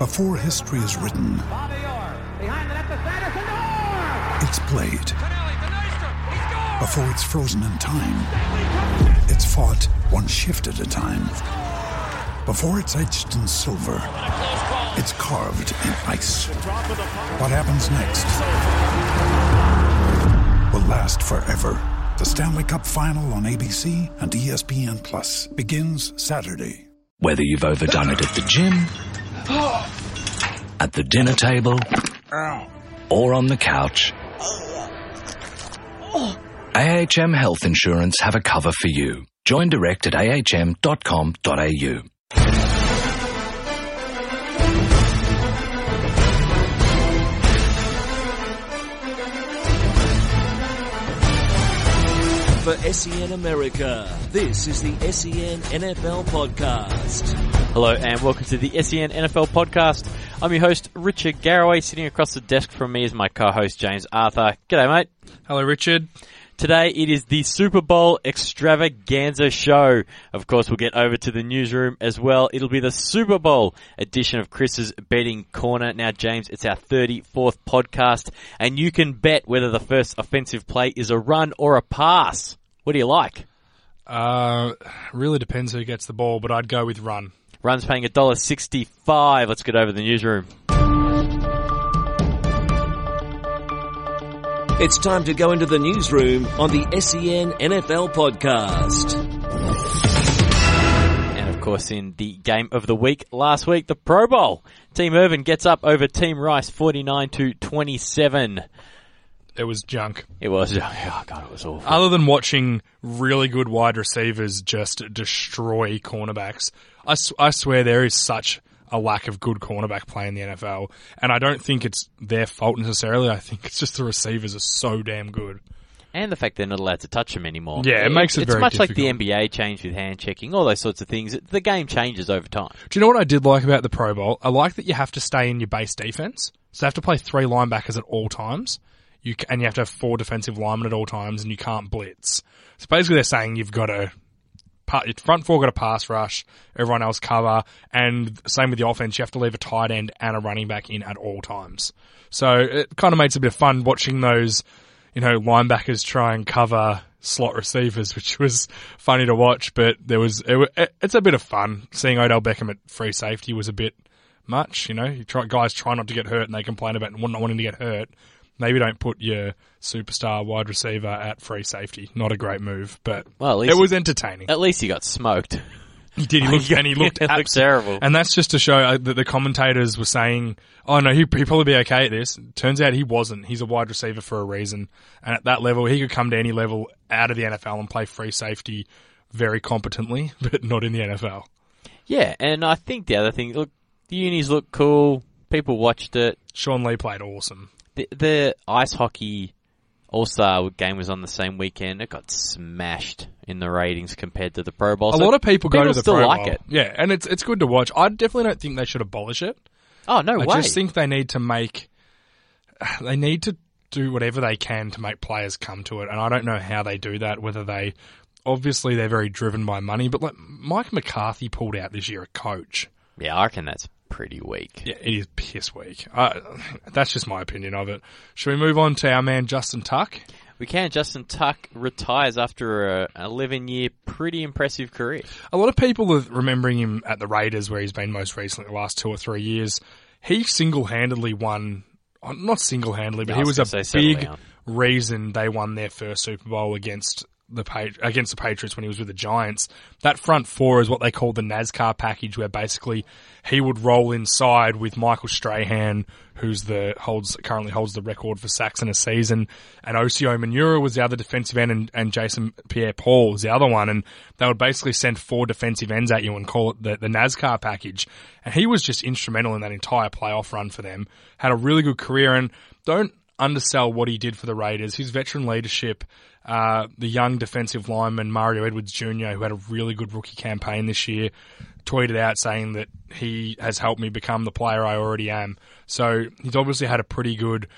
Before history is written, it's played. Before it's frozen in time, it's fought one shift at a time. Before it's etched in silver, it's carved in ice. What happens next will last forever. The Stanley Cup Final on ABC and ESPN Plus begins Saturday. Whether you've overdone it at the gym, at the dinner table, or on the couch, AHM Health Insurance have a cover for you. Join direct at ahm.com.au. For SEN America, this is the SEN NFL Podcast. Hello and welcome to the SEN NFL podcast. I'm your host, Richard Garraway. Sitting across the desk from me is my co-host, James Arthur. G'day, mate. Hello, Richard. Today it is the Super Bowl extravaganza show. Of course, we'll get over to the newsroom as well. It'll be the Super Bowl edition of Chris's Betting Corner. Now, James, it's our 34th podcast, and you can bet whether the first offensive play is a run or a pass. What do you like? Uh, really depends who gets the ball, but I'd go with run. Run's paying $1.65. Let's get over to the newsroom. It's time to go into the newsroom on the SEN NFL Podcast. And of course, in the game of the week last week, the Pro Bowl. Team Irvin gets up over Team Rice 49 to 27. It was junk. It was, oh god, it was awful. Other than watching really good wide receivers just destroy cornerbacks, I I swear there is such a lack of good cornerback play in the NFL, and I don't think it's their fault necessarily. I think it's just the receivers are so damn good. And the fact they're not allowed to touch them anymore. Yeah, it makes it It's very much like the. NBA changed with hand checking, all those sorts of things. The game changes over time. Do you know what I did like about the Pro Bowl? I like that you have to stay in your base defense. So you have to play three linebackers at all times. You and you have to have four defensive linemen at all times, and you can't blitz. So basically, they're saying you've got to front four got a pass rush, everyone else cover, and same with the offense. You have to leave a tight end and a running back in at all times. So it kind of makes a bit of fun watching those, you know, linebackers try and cover slot receivers, which was funny to watch. But there was it, it's a bit of fun seeing Odell Beckham at free safety was a bit much. You know, you try, guys try not to get hurt, and they complain about not wanting to get hurt. Maybe don't put your superstar wide receiver at free safety. Not a great move, but Well, it was entertaining. At least he got smoked. He did. He looked and he looked looked terrible. And that's just to show uh, that the commentators were saying, "Oh no, he he'd probably be okay at this." Turns out he wasn't. He's a wide receiver for a reason, and at that level, he could come to any level out of the NFL and play free safety very competently, but not in the NFL. Yeah, and I think the other thing, look, the unis look cool. People watched it. Sean Lee played awesome. The, the ice hockey All Star game was on the same weekend. It got smashed in the ratings compared to the Pro Bowl. A So lot of people go to the still Pro like Bowl. it. Yeah, and it's it's good to watch. I definitely don't think they should abolish it. Oh no I way! just think they need to make they need to do whatever they can to make players come to it, and I don't know how they do that. Whether they obviously they're very driven by money, but like Mike McCarthy pulled out this year a coach. yeah, I reckon that's pretty weak. Yeah, it is piss weak. Uh, that's just my opinion of it. Should we move on to our man Justin Tuck? We can. Justin Tuck retires after a 11 year pretty impressive career. A lot of people are remembering him at the Raiders, where he's been most recently the last two or three years. He single handedly won, uh, not single handedly, but he was was a gonna say settle big reason they won their first Super Bowl against the against the Patriots when he was with the Giants. That front four is what they call the NASCAR package, where basically he would roll inside with Michael Strahan, who's the holds currently holds the record for sacks in a season, and Osi Umenyiora was the other defensive end, and, and Jason Pierre-Paul was the other one, and they would basically send four defensive ends at you and call it the, the NASCAR package. And he was just instrumental in that entire playoff run for them. Had a really good career, and don't undersell what he did for the Raiders. His veteran leadership, uh, the young defensive lineman Mario Edwards Jr., who had a really good rookie campaign this year, tweeted out saying that he has helped me become the player I already am. So he's obviously had a pretty good,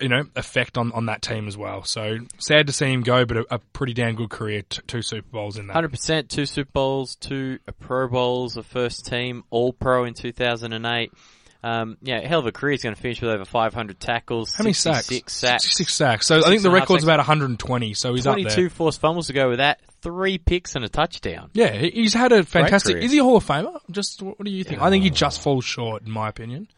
you know, effect on, on that team as well. So sad to see him go, but a, a pretty damn good career. T- two Super Bowls in that. 100%, two Super Bowls, two Pro Bowls, a first team All Pro in 2008. Um, yeah, hell of a career. He's going to finish with over 500 tackles. How many sacks? 66 sacks. 66 sacks. So I think the and a half record's about 120, so he's up 22 there. forced fumbles to go with that. Three picks and a touchdown. Yeah, he's had a fantastic. Is he a Hall of Famer? Just what do you think? I think he just falls short, in my opinion.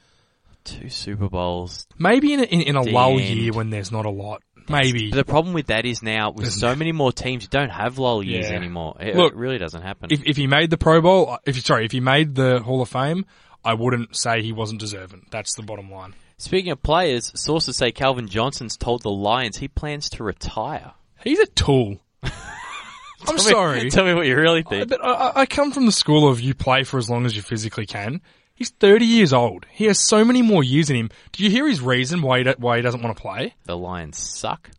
Two Super Bowls. Maybe in a, in, in a lull end. year when there's not a lot. Maybe. But the problem with that is now, with so many more teams, you don't have lull years Yeah. anymore. It, Look, it really doesn't happen. if if he made the Pro Bowl, if sorry, if he made the Hall of Fame, I wouldn't say he wasn't deserving. That's the bottom line. Speaking of players, sources say Calvin Johnson's told the Lions he plans to retire. He's a tool. I'm Tell me- sorry. Tell me what you really think. But I- I, I come from the school of you play for as long as you physically can. He's 30 years old. He has so many more years in him. Do you hear his reason why he, why he doesn't want to play? The Lions suck.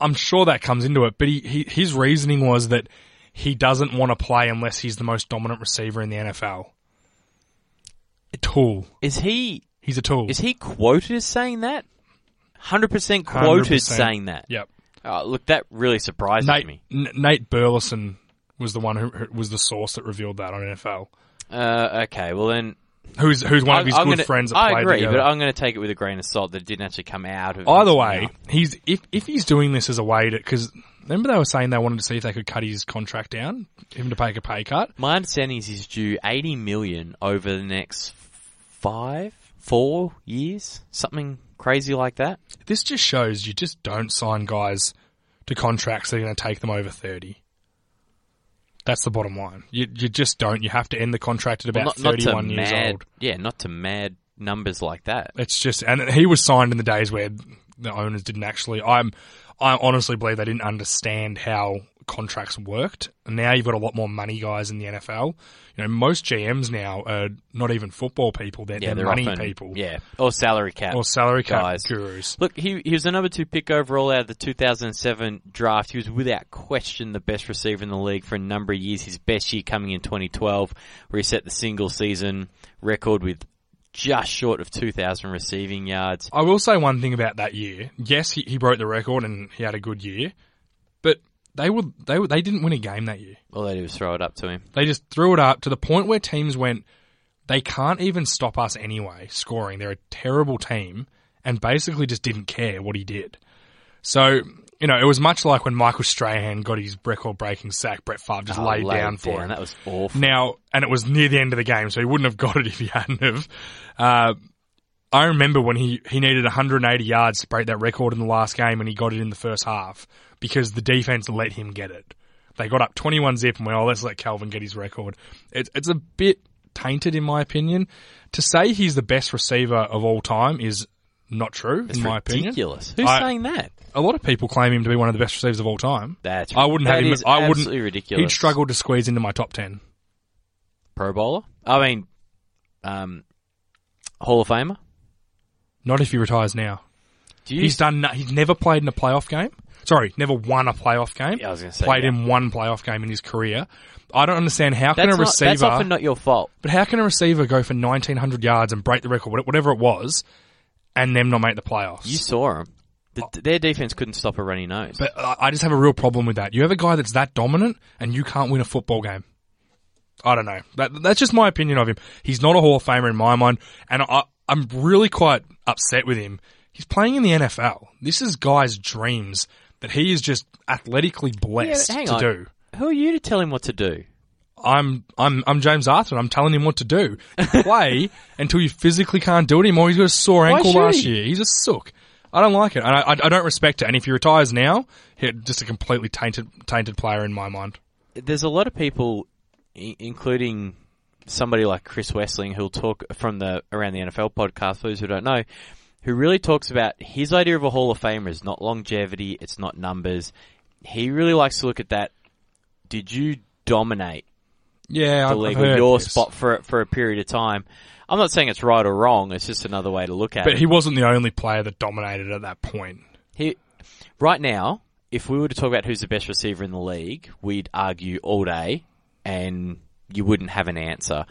I'm sure that comes into it, but he, he, his reasoning was that he doesn't want to play unless he's the most dominant receiver in the NFL. Tool. Is he He's a tool. is he quoted as saying that? Hundred percent quoted 100%. saying that. Yep. Oh, look, that really surprised Nate, me. N- Nate Burleson was the one who, who was the source that revealed that on NFL. Uh, okay, well then, Who's who's one I- of his I'm good gonna- friends that I agree, together. but I'm going to take it with a grain of salt that it didn't actually come out of. Either way, he's if if he's doing this as a way to because remember they were saying they wanted to see if they could cut his contract down, him to take a pay cut. My understanding is he's due 80 million over the next five, four years, something crazy like that. This just shows you just don't sign guys to contracts that are going to take them over thirty. That's the bottom line. You you just don't. You have to end the contract at about Well, not, not thirty-one years mad, old. yeah, not to mad numbers like that. It's just, and he was signed in the days where the owners didn't actually. I'm, I honestly believe they didn't understand how contracts worked. And now you've got a lot more money guys in the NFL. You know, most GMs now are not even football people; they're, Yeah, they're, they're money often, people, yeah, or salary cap, or salary cap guys. gurus. Look, he, he was the number two pick overall out of the 2007 draft. He was without question the best receiver in the league for a number of years. His best year coming in 2012, where he set the single season record with just short of 2,000 receiving yards. I will say one thing about that year. Yes, he, he broke the record and he had a good year, but they would they they didn't win a game that year. All they did was throw it up to him. They just threw it up to the point where teams went, they can't even stop us anyway, scoring. They're a terrible team and basically just didn't care what he did. So, you know, it was much like when Michael Strahan got his record breaking sack, Brett Favre just Oh, laid laid down for him. That was awful. Now, and it was near the end of the game, so he wouldn't have got it if he hadn't have. Uh, I remember when he, he needed 180 yards to break that record in the last game and he got it in the first half because the defense let him get it. They got up 21 zip and went, oh, let's let Calvin get his record. It's, it's a bit tainted in my opinion. To say he's the best receiver of all time is not true It's in my opinion. ridiculous. Who's I- saying that? A lot of people claim him to be one of the best receivers of all time. That's I wouldn't have that him. is I wouldn't. absolutely ridiculous. He'd struggle to squeeze into my top 10. Pro bowler. I mean, um, Hall of Famer. Not if he retires now. Do you? He's done. He's never played in a playoff game. Sorry, never won a playoff game. Yeah, I was gonna say, played yeah. in one playoff game in his career. I don't understand how that's can a not, receiver, That's often not your fault. but how can a receiver go for nineteen hundred yards and break the record, whatever it was, and them not make the playoffs? You saw him. The, oh. their defense couldn't stop a runny nose. But I I just have a real problem with that. You have a guy that's that dominant, and you can't win a football game. I don't know. That, that's just my opinion of him. He's not a Hall of Famer in my mind, and I, I'm really quite upset with him. He's playing in the NFL. This is guys' dreams that he is just athletically blessed hang to on. do. Who are you to tell him what to do? I'm I'm I'm James Arthur. I'm telling him what to do. You play until you physically can't do it anymore. He's got a sore ankle last he? year. He's a sook. I don't like it, and I, I, I don't respect it. And if he retires now, he's just a completely tainted tainted player in my mind. There's a lot of people, i- including somebody like Chris Wesseling, who'll talk from the around the NFL podcast. For those who don't know, who really talks about his idea of a Hall of Famer is not longevity, it's not numbers. He really likes to look at that. Did you dominate Yeah, the I've, league I've heard your this. spot for for a period of time? I'm not saying it's right or wrong. It's just another way to look at But it. he wasn't the only player that dominated at that point. He, right now, if we were to talk about who's the best receiver in the league, we'd argue all day, and you wouldn't have an answer.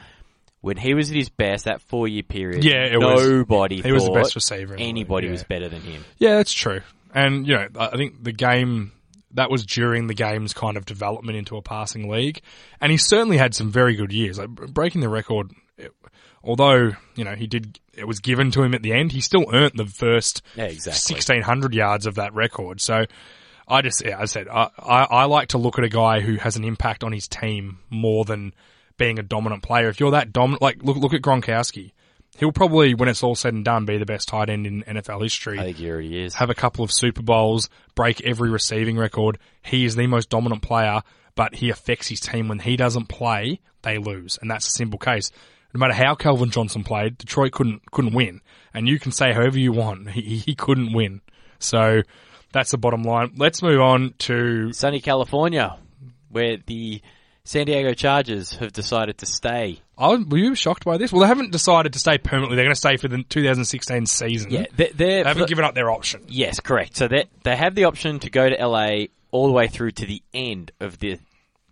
When he was at his best, that four-year period, Yeah, it was- nobody he was the best receiver league, Anybody yeah. was better than him. Yeah, that's true. And, you know, I I think the game, that was during the game's kind of development into a passing league. And he certainly had some very good years. Like, breaking the record it, although you know he did, it was given to him at the end. He still earned the first Yeah, exactly. sixteen hundred yards of that record. So I just, yeah, I said I, I, I like to look at a guy who has an impact on his team more than being a dominant player. If you're that dominant, like look look at Gronkowski. He'll probably, when it's all said and done, be the best tight end in NFL history I think he already is. have a couple of Super Bowls, break every receiving record. He is the most dominant player, but he affects his team. When he doesn't play, they lose. And that's a simple case. No matter how Calvin Johnson played, Detroit couldn't, couldn't win. And you can say however you want, he, he couldn't win. So that's the bottom line. Let's move on to, Sunny California, where the San Diego Chargers have decided to stay. were you shocked by this? Well, they haven't decided to stay permanently. They're going to stay for the 2016 season. Yeah, they're, they're They haven't given up their option. Yes, correct. So they they have the option to go to LA all the way through to the end of the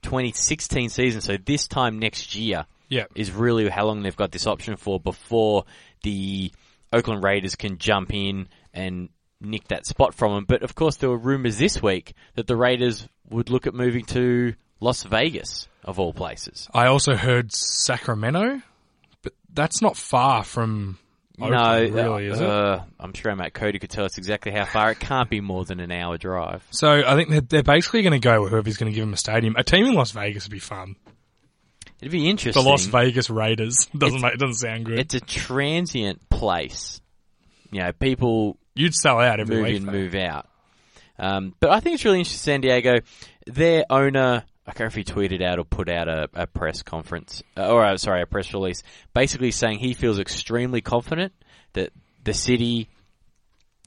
2016 season. So this time next year Yeah. is really how long they've got this option for before the Oakland Raiders can jump in and nick that spot from them. But of course, there were rumors this week that the Raiders would look at moving to Las Vegas, of all places. I also heard Sacramento, but that's not far from Oakland, no, really, is it? uh, I'm sure mate Cody could tell us exactly how far. It can't be more than an hour drive. So I think they're, they're basically going to go whoever's going to give them a stadium. A team in Las Vegas would be fun. It'd be interesting. The. Las Vegas Raiders doesn't It's- make, doesn't sound good. it's a transient place. You know, people You'd sell out every move week. in, though. move out. Um, but I think it's really interesting. San Diego, their owner, I can't remember if he tweeted out or put out a, a press conference, uh, or uh, sorry, a press release, basically saying he feels extremely confident that the city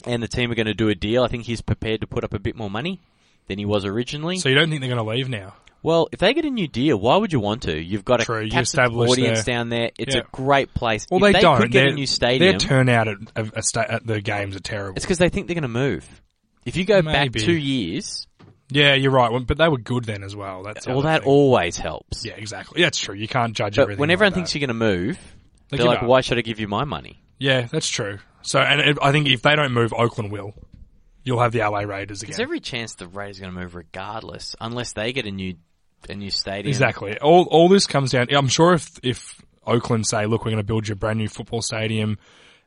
and the team are going to do a deal. I think he's prepared to put up a bit more money than he was originally. So you don't think they're going to leave now? Well, if they get a new deal, why would you want to? You've got a True, you captive audience there. down there. It's Yeah. a great place. Well, if they, they don't. could get their, a new stadium. Their turnout at, at, at, sta- at the games are terrible. It's because they think they're going to move. If you go back two years, Yeah, you're right. But they were good then as well. That's well, that thing. always helps. Yeah, exactly. That's true. You can't judge but everything. when everyone like thinks that. you're going to move, They they are like, up. "Why should I give you my money?" yeah, that's true. So, and it, I think if they don't move, Oakland will. You'll have the LA Raiders again. There's every chance the Raiders are going to move regardless, unless they get a new a new stadium. Exactly. All all this comes down. I'm sure if if Oakland say, look, we're going to build you a brand new football stadium,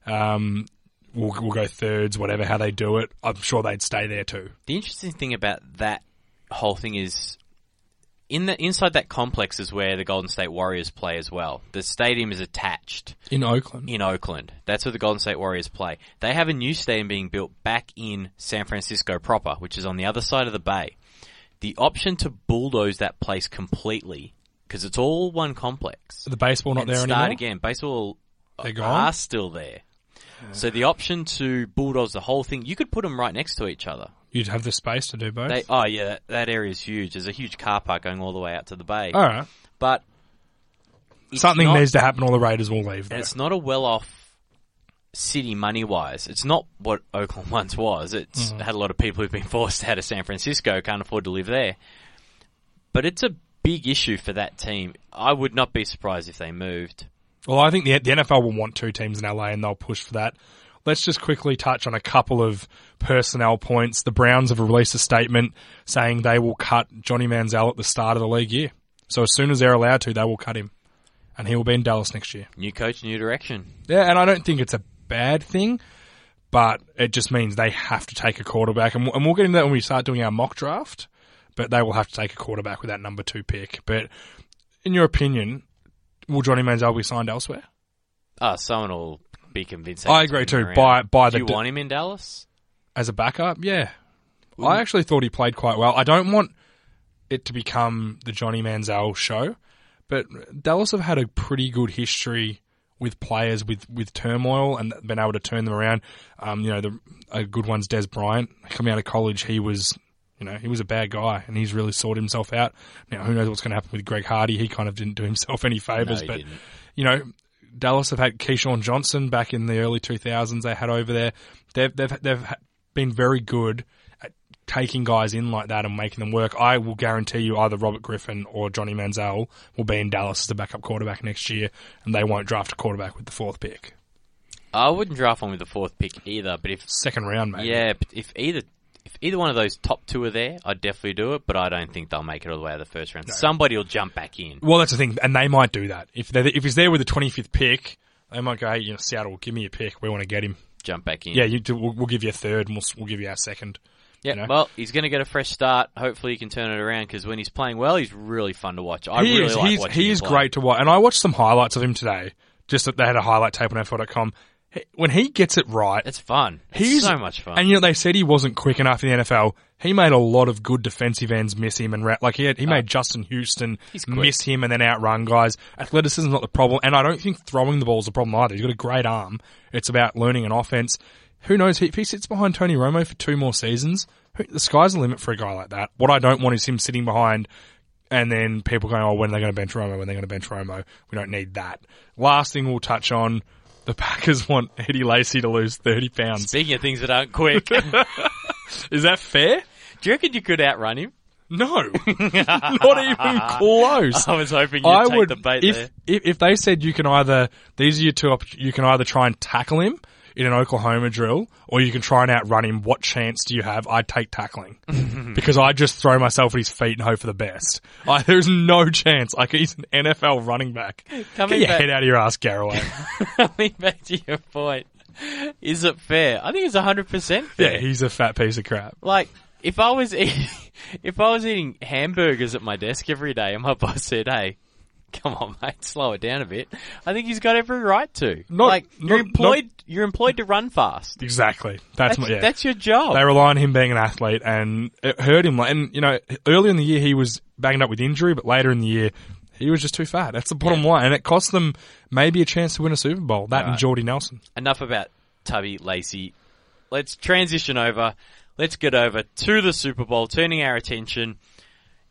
um, we'll we'll go thirds, whatever how they do it. I'm sure they'd stay there too. The interesting thing about that whole thing is in the inside that complex is where the Golden State Warriors play as well. The stadium is attached In Oakland, in Oakland. That's where the Golden State Warriors play. They have a new stadium being built back in San Francisco proper, which is on the other side of the bay. The option to bulldoze that place completely, because it's all one complex. the baseball not there start anymore. again. Baseball They're gone? are still there. So the option to bulldoze the whole thing, you could put them right next to each other. You'd have the space to do both. They, oh yeah, that, that area is huge. There's a huge car park going all the way out to the bay. All right, But it's something not, needs to happen, or the Raiders will leave. Though. it's not a well-off city money-wise. It's not what Oakland once was. It's Mm-hmm. had a lot of people who've been forced out of San Francisco, can't afford to live there. But it's a big issue for that team. I would not be surprised if they moved. Well, I think the, the NFL will want two teams in LA and they'll push for that. Let's just quickly touch on a couple of personnel points. The Browns have released a statement saying they will cut Johnny Manziel at the start of the league year. So as soon as they're allowed to, they will cut him. And he will be in Dallas next year. New coach, new direction. Yeah, and I don't think it's a bad thing, but it just means they have to take a quarterback. And we'll, and we'll get into that when we start doing our mock draft, but they will have to take a quarterback with that number two pick. But in your opinion, will Johnny Manziel be signed elsewhere? Oh, someone will be convinced. I agree too. By- by Do the you want him in Dallas? as a backup, yeah. I actually thought he played quite well. I don't want it to become the Johnny Manziel show, but Dallas have had a pretty good history with players with, with turmoil and been able to turn them around. Um, you know, the a good one's Dez Bryant. Coming out of college, he was, you know, he was a bad guy and he's really sorted himself out. Now, who knows what's going to happen with Greg Hardy? He kind of didn't do himself any favors, he but didn't. you know, Dallas have had Keyshawn Johnson back in the early 2000s. They had over there. They've they've they've been very good at taking guys in like that and making them work. I will guarantee you either Robert Griffin or Johnny Manziel will be in Dallas as the backup quarterback next year, and they won't draft a quarterback with the fourth pick, I wouldn't draft one with the fourth pick either. But if second round, maybe. yeah, but if either if either one of those top two are there, I'd definitely do it. But I don't think they'll make it all the way to the first round. Somebody will jump back in. Well, that's the thing, and they might do that if they if he's there with the 25th pick. They might go, hey, you know, Seattle, give me a pick. We want to get him. Jump back in. Yeah, you do, we'll, we'll give you a third, and we'll, we'll give you our second. Yeah, you know? well, he's going to get a fresh start. Hopefully, he can turn it around because when he's playing well, he's really fun to watch. I he really is. like he's, watching he him is great to watch. And I watched some highlights of him today. Just that they had a highlight tape on NFL.com. He- When he gets it right, It's fun. It's he's so much fun. And you know, they said he wasn't quick enough in the NFL. He made a lot of good defensive ends miss him, and ra- like he had, he made uh, Justin Houston Oh. Miss him and then outrun guys. Athleticism's not the problem, and I don't think throwing the ball is the problem either. He's got a great arm. It's about learning an offense. Who knows if he sits behind Tony Romo for two more seasons? The sky's the limit for a guy like that. What I don't want is him sitting behind. And then people going, oh, when are they going to bench Romo? When are they going to bench Romo? We don't need that. Last thing we'll touch on, the Packers want Eddie Lacy to lose 30 pounds. Speaking of things that aren't quick, Is that fair? Do you reckon you could outrun him? No, not even close. I was hoping you'd I take would the bait if, there. if if they said you can either these are your two op- you can either try and tackle him in an Oklahoma drill or you can try and outrun him. What chance do you have? I'd take tackling because I just throw myself at his feet and hope for the best. I, there's no chance. Like he's an NFL running back. Coming Get your back- head out of your ass, Garraway. Coming back to your point, is it fair? I think it's hundred percent fair. yeah, he's a fat piece of crap. Like if I was eating, if I was eating hamburgers at my desk every day, and my boss said, "Hey, come on, mate, slow it down a bit," I think he's got every right to. Not- like you're not- employed, you're employed to run fast. Exactly. That's, That's, my, yeah. that's your job. They rely on him being an athlete, and it hurt him. Like, and you know, early in the year he was banged up with injury, but later in the year he was just too fat. That's the bottom line, and it cost them maybe a chance to win a Super Bowl. That and Right. Jordy Nelson. Enough about Tubby Lacy. Let's transition over. Let's get over to the Super Bowl, turning our attention.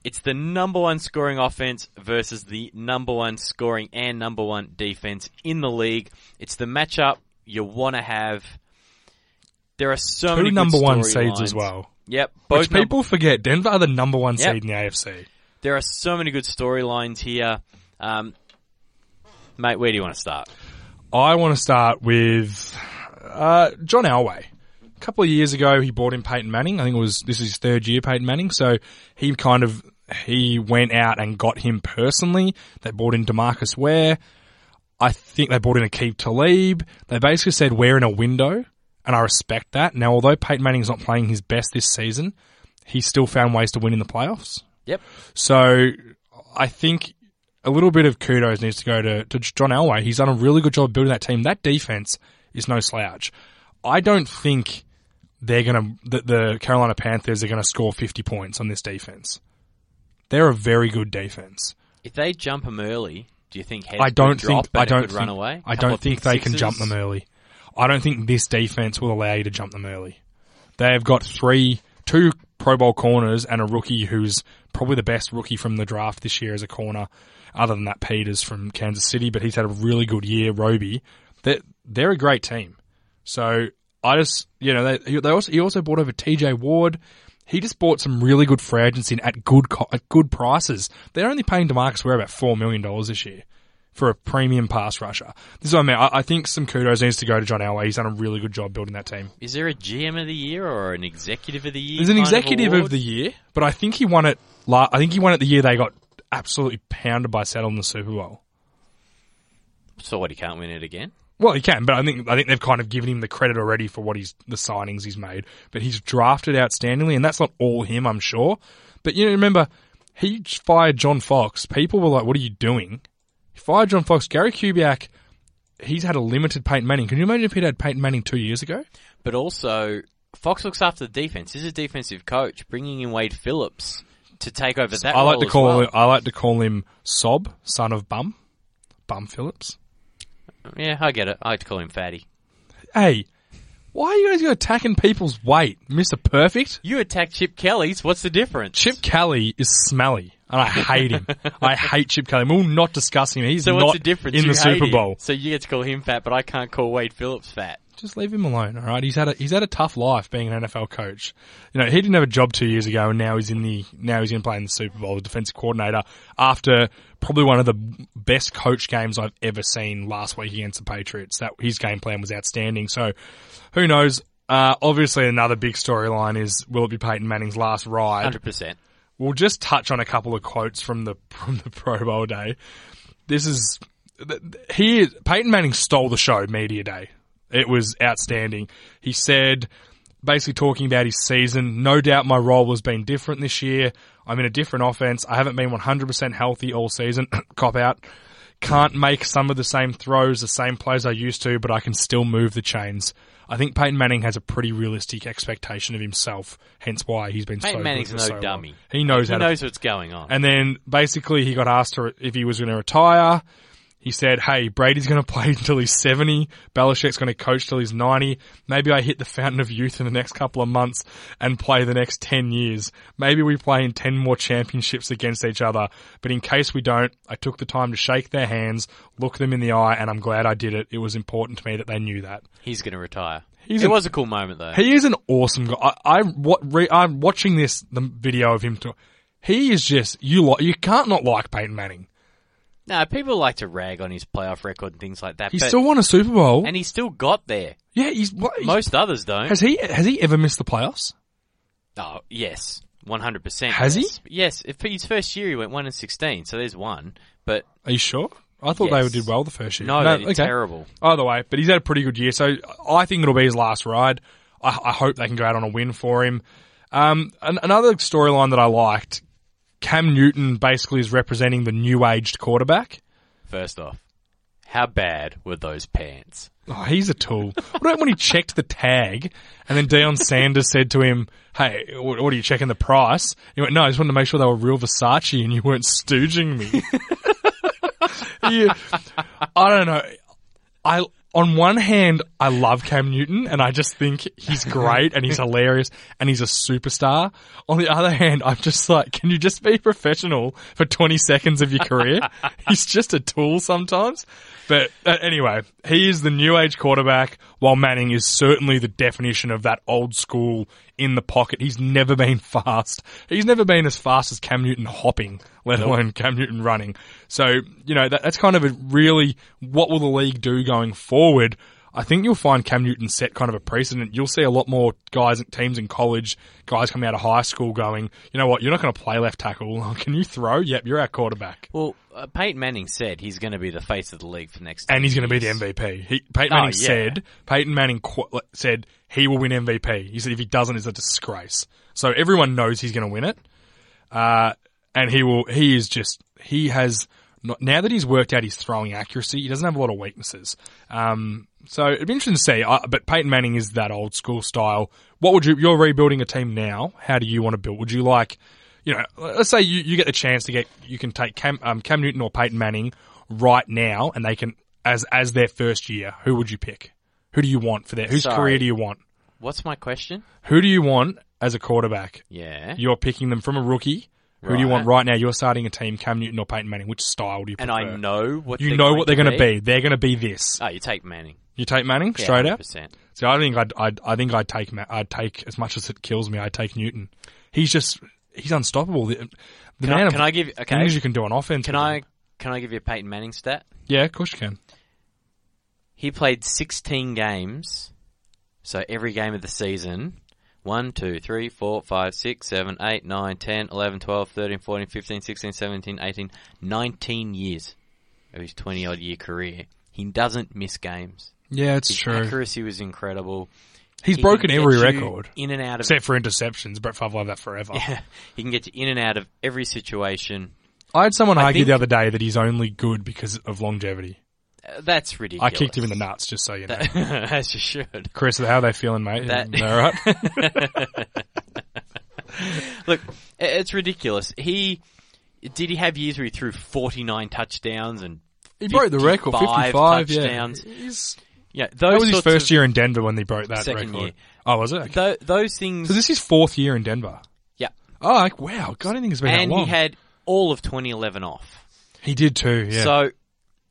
It's the number one scoring offense versus the number one scoring and number one defense in the league. It's the matchup you want to have. There are so many Two good number one seeds storylines. as well, Yep, both which num- people forget. Denver are the number one Yep. seed in the AFC. there are so many good storylines here. Um, mate, where do you want to start? I want to start with uh, John Elway. A couple of years ago, he brought in Peyton Manning. I think it was this is his third year, Peyton Manning. So he kind of he went out and got him personally. They brought in DeMarcus Ware. I think they brought in Aqib Talib. They basically said we're in a window, and I respect that. Now, although Peyton Manning's not playing his best this season, he still found ways to win in the playoffs. Yep. So I think a little bit of kudos needs to go to, to John Elway. He's done a really good job building that team. That defense is no slouch. I don't think they're going to, the, the Carolina Panthers are going to score 50 points on this defense. They're a very good defense. If they jump them early, do you think heads I don't think, I don't think, run away? I don't think they can jump them early. I don't think this defense will allow you to jump them early. They have got three, two Pro Bowl corners and a rookie who's probably the best rookie from the draft this year as a corner, other than that Peters from Kansas City, but he's had a really good year, Roby. They're, they're a great team. So I just, you know, they, they also, he also bought over TJ Ward. He just bought some really good free agents in at good, co- at good prices. They're only paying DeMarcus Ware about $4 million this year for a premium pass rusher. This is what I mean. I, I think some kudos needs to go to John Elway. He's done a really good job building that team. Is there a GM of the year or an executive of the year? There's an executive award? of the year, but I think he won it. La- I think he won it the year they got absolutely pounded by Seattle in the Super Bowl. So what? He can't win it again. Well, he can, but I think I think they've kind of given him the credit already for what he's the signings he's made. But he's drafted outstandingly, and that's not all him, I'm sure. But you know, remember he fired John Fox. People were like, "What are you doing?" He fired John Fox. Gary Kubiak. He's had a limited Peyton Manning. Can you imagine if he'd had Peyton Manning two years ago? But also, Fox looks after the defense. He's a defensive coach, bringing in Wade Phillips to take over that. I like to call well. him, I like to call him Sob, son of Bum, Bum Phillips. Yeah, I get it. I like to call him Fatty. Hey, why are you guys attacking people's weight, Mister Perfect? You attack Chip Kelly's. What's the difference? Chip Kelly is smelly, and I hate him. I hate Chip Kelly. We'll not discuss him. He's So not what's the difference? in You the hate Super him. Bowl. So you get to call him fat, but I can't call Wade Phillips fat. Just leave him alone, all right? He's had a he's had a tough life being an NFL coach. You know, he didn't have a job two years ago, and now he's in the now he's in playing the Super Bowl, the defensive coordinator, after probably one of the best coach games I've ever seen last week against the Patriots. That his game plan was outstanding. So, who knows? Uh, obviously, another big storyline is will it be Peyton Manning's last ride? Hundred percent. We'll just touch on a couple of quotes from the from the Pro Bowl day. This is he Peyton Manning stole the show media day. It was outstanding. He said basically talking about his season, no doubt my role has been different this year. I'm in a different offense. I haven't been 100% healthy all season. Cop out. Can't make some of the same throws, the same plays I used to, but I can still move the chains. I think Peyton Manning has a pretty realistic expectation of himself, hence why he's been Peyton so Manning's no so long. dummy. He knows He how to knows what's going on. and then basically he got asked if he was going to retire. He said, hey, Brady's going to play until he's 70. Belichick's going to coach till he's 90. Maybe I hit the fountain of youth in the next couple of months and play the next 10 years. Maybe we play in 10 more championships against each other. But in case we don't, I took the time to shake their hands, look them in the eye, and I'm glad I did it. It was important to me that they knew that. He's going to retire. He's it an- was a cool moment though. He is an awesome guy. I, I what re, I'm watching this the video of him. To, he is just you. Li- you can't not like Peyton Manning. No, people like to rag on his playoff record and things like that. He but, still won a Super Bowl. and he still got there. yeah, he's, what, Most others don't. has he has he ever missed the playoffs? oh, yes. 100%. Has he? yes. Yes. If his first year he went 1 and 16, so there's one. But Are you sure? I thought Yes. they did well the first year. no, they did terrible. Either way, but he's had a pretty good year, so I think it'll be his last ride. I, I hope they can go out on a win for him. Um, an, another storyline that I liked, Cam Newton basically is representing the new aged quarterback. First off, how bad were those pants? Oh, he's a tool. What about when he checked the tag and then Deion Sanders said to him, Hey, what, are you checking the price? He went, No, I just wanted to make sure they were real Versace and you weren't stooging me. You- I don't know. I, on one hand, I love Cam Newton and I just think he's great and he's hilarious and he's a superstar. On the other hand, I'm just like, can you just be professional for 20 seconds of your career? he's just a tool sometimes. But uh, anyway, he is the new age quarterback while Manning is certainly the definition of that old school in the pocket. He's never been fast. He's never been as fast as Cam Newton hopping, let alone Cam Newton running. So, you know, that, that's kind of a really, what will the league do going forward? I think you'll find Cam Newton set kind of a precedent. You'll see a lot more guys, and teams in college, guys coming out of high school going, you know what, you're not going to play left tackle. Can you throw? Yep, you're our quarterback. Well, uh, Peyton Manning said he's going to be the face of the league for next And he's going to be the. MVP. He, Peyton Oh, Manning yeah. said, Peyton Manning qu- said he will win MVP. He said if he doesn't, it's a disgrace. So everyone knows he's going to win it. Uh, and he will, he is just, he has, not, now that he's worked out his throwing accuracy, he doesn't have a lot of weaknesses. Um, so it'd be interesting to see, uh, but Peyton Manning is that old school style. What would you, you're rebuilding a team now. How do you want to build? Would you like, you know, let's say you, you get the chance to get, you can take Cam, um, Cam Newton or Peyton Manning right now and they can, as, as their first year, who would you pick? Who do you want for their, whose Sorry. career do you want? What's my question? Who do you want as a quarterback? Yeah. You're picking them from a rookie. Who do you want right now? You're starting a team, Cam Newton or Peyton Manning. Which style do you and? I know what you know what they're going to be. They're going to be this. Oh, you take Manning. You take Manning Yeah, straight out. 100%. So I think I'd, I'd I think I'd take Ma- I'd take as much as it kills me. I'd take Newton. He's just he's unstoppable. The, the Can man I, of can I give? Okay. things you can do on offense. Can I? him. Can I give you a Peyton Manning stat? Yeah, of course you can. He played 16 games, so every game of the season. 1, 2, 3, 4, 5, 6, 7, 8, 9, 10, 11, 12, 13, 14, 15, 16, 17, 18, 19 years of his 20 odd year career. He doesn't miss games. Yeah, it's His true. accuracy was incredible. He's He broken can every get you record In and out of except for interceptions. Brett Favre have that forever. he can get you in and out of every situation. I had someone argue think- the other day that he's only good because of longevity. Uh, That's ridiculous. I kicked him in the nuts, just so you know. As you should. Chris, how are they feeling, mate? That- all right? Look, i- it's ridiculous. He did he have years where he threw forty nine touchdowns and he broke the record, 55 55 touchdowns. Yeah. He's, yeah, that was his first year in Denver when they broke that Second record. year. Oh, was it? Okay. tho- those things. So this is his fourth year in Denver. yeah, Oh, like, wow. God, I didn't think it's been and that long. he had all of twenty eleven off. He did too, yeah. So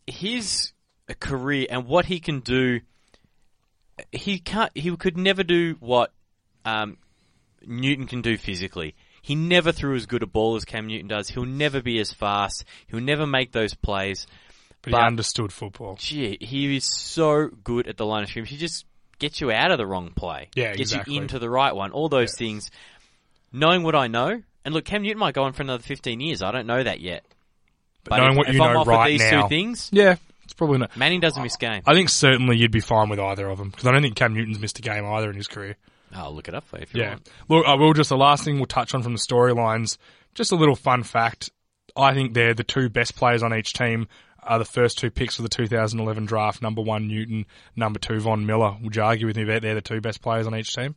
his career and what he can do, he can't. He could never do what um, Newton can do physically. He never threw as good a ball as Cam Newton does. He'll never be as fast. He'll never make those plays. But, but- he understood football. Gee, he is so good at the line of scrimmage. He just gets you out of the wrong play. Yeah, Get exactly. you into the right one. All those things. Knowing what I know, and look, Cam Newton might go on for another 15 years. I don't know that yet. But knowing if, what if you I'm know off right with these now- two things, Yeah, it's probably not. Manning doesn't miss game. I think certainly you'd be fine with either of them because I don't think Cam Newton's missed a game either in his career. I'll look it up for you if you Yeah. want. Look, I will just the last thing we'll touch on from the storylines. Just a little fun fact. I think they're the two best players on each team. Are the first two picks of the 2011 draft. Number one Newton, number two Von Miller. Would you argue with me that they're the two best players on each team?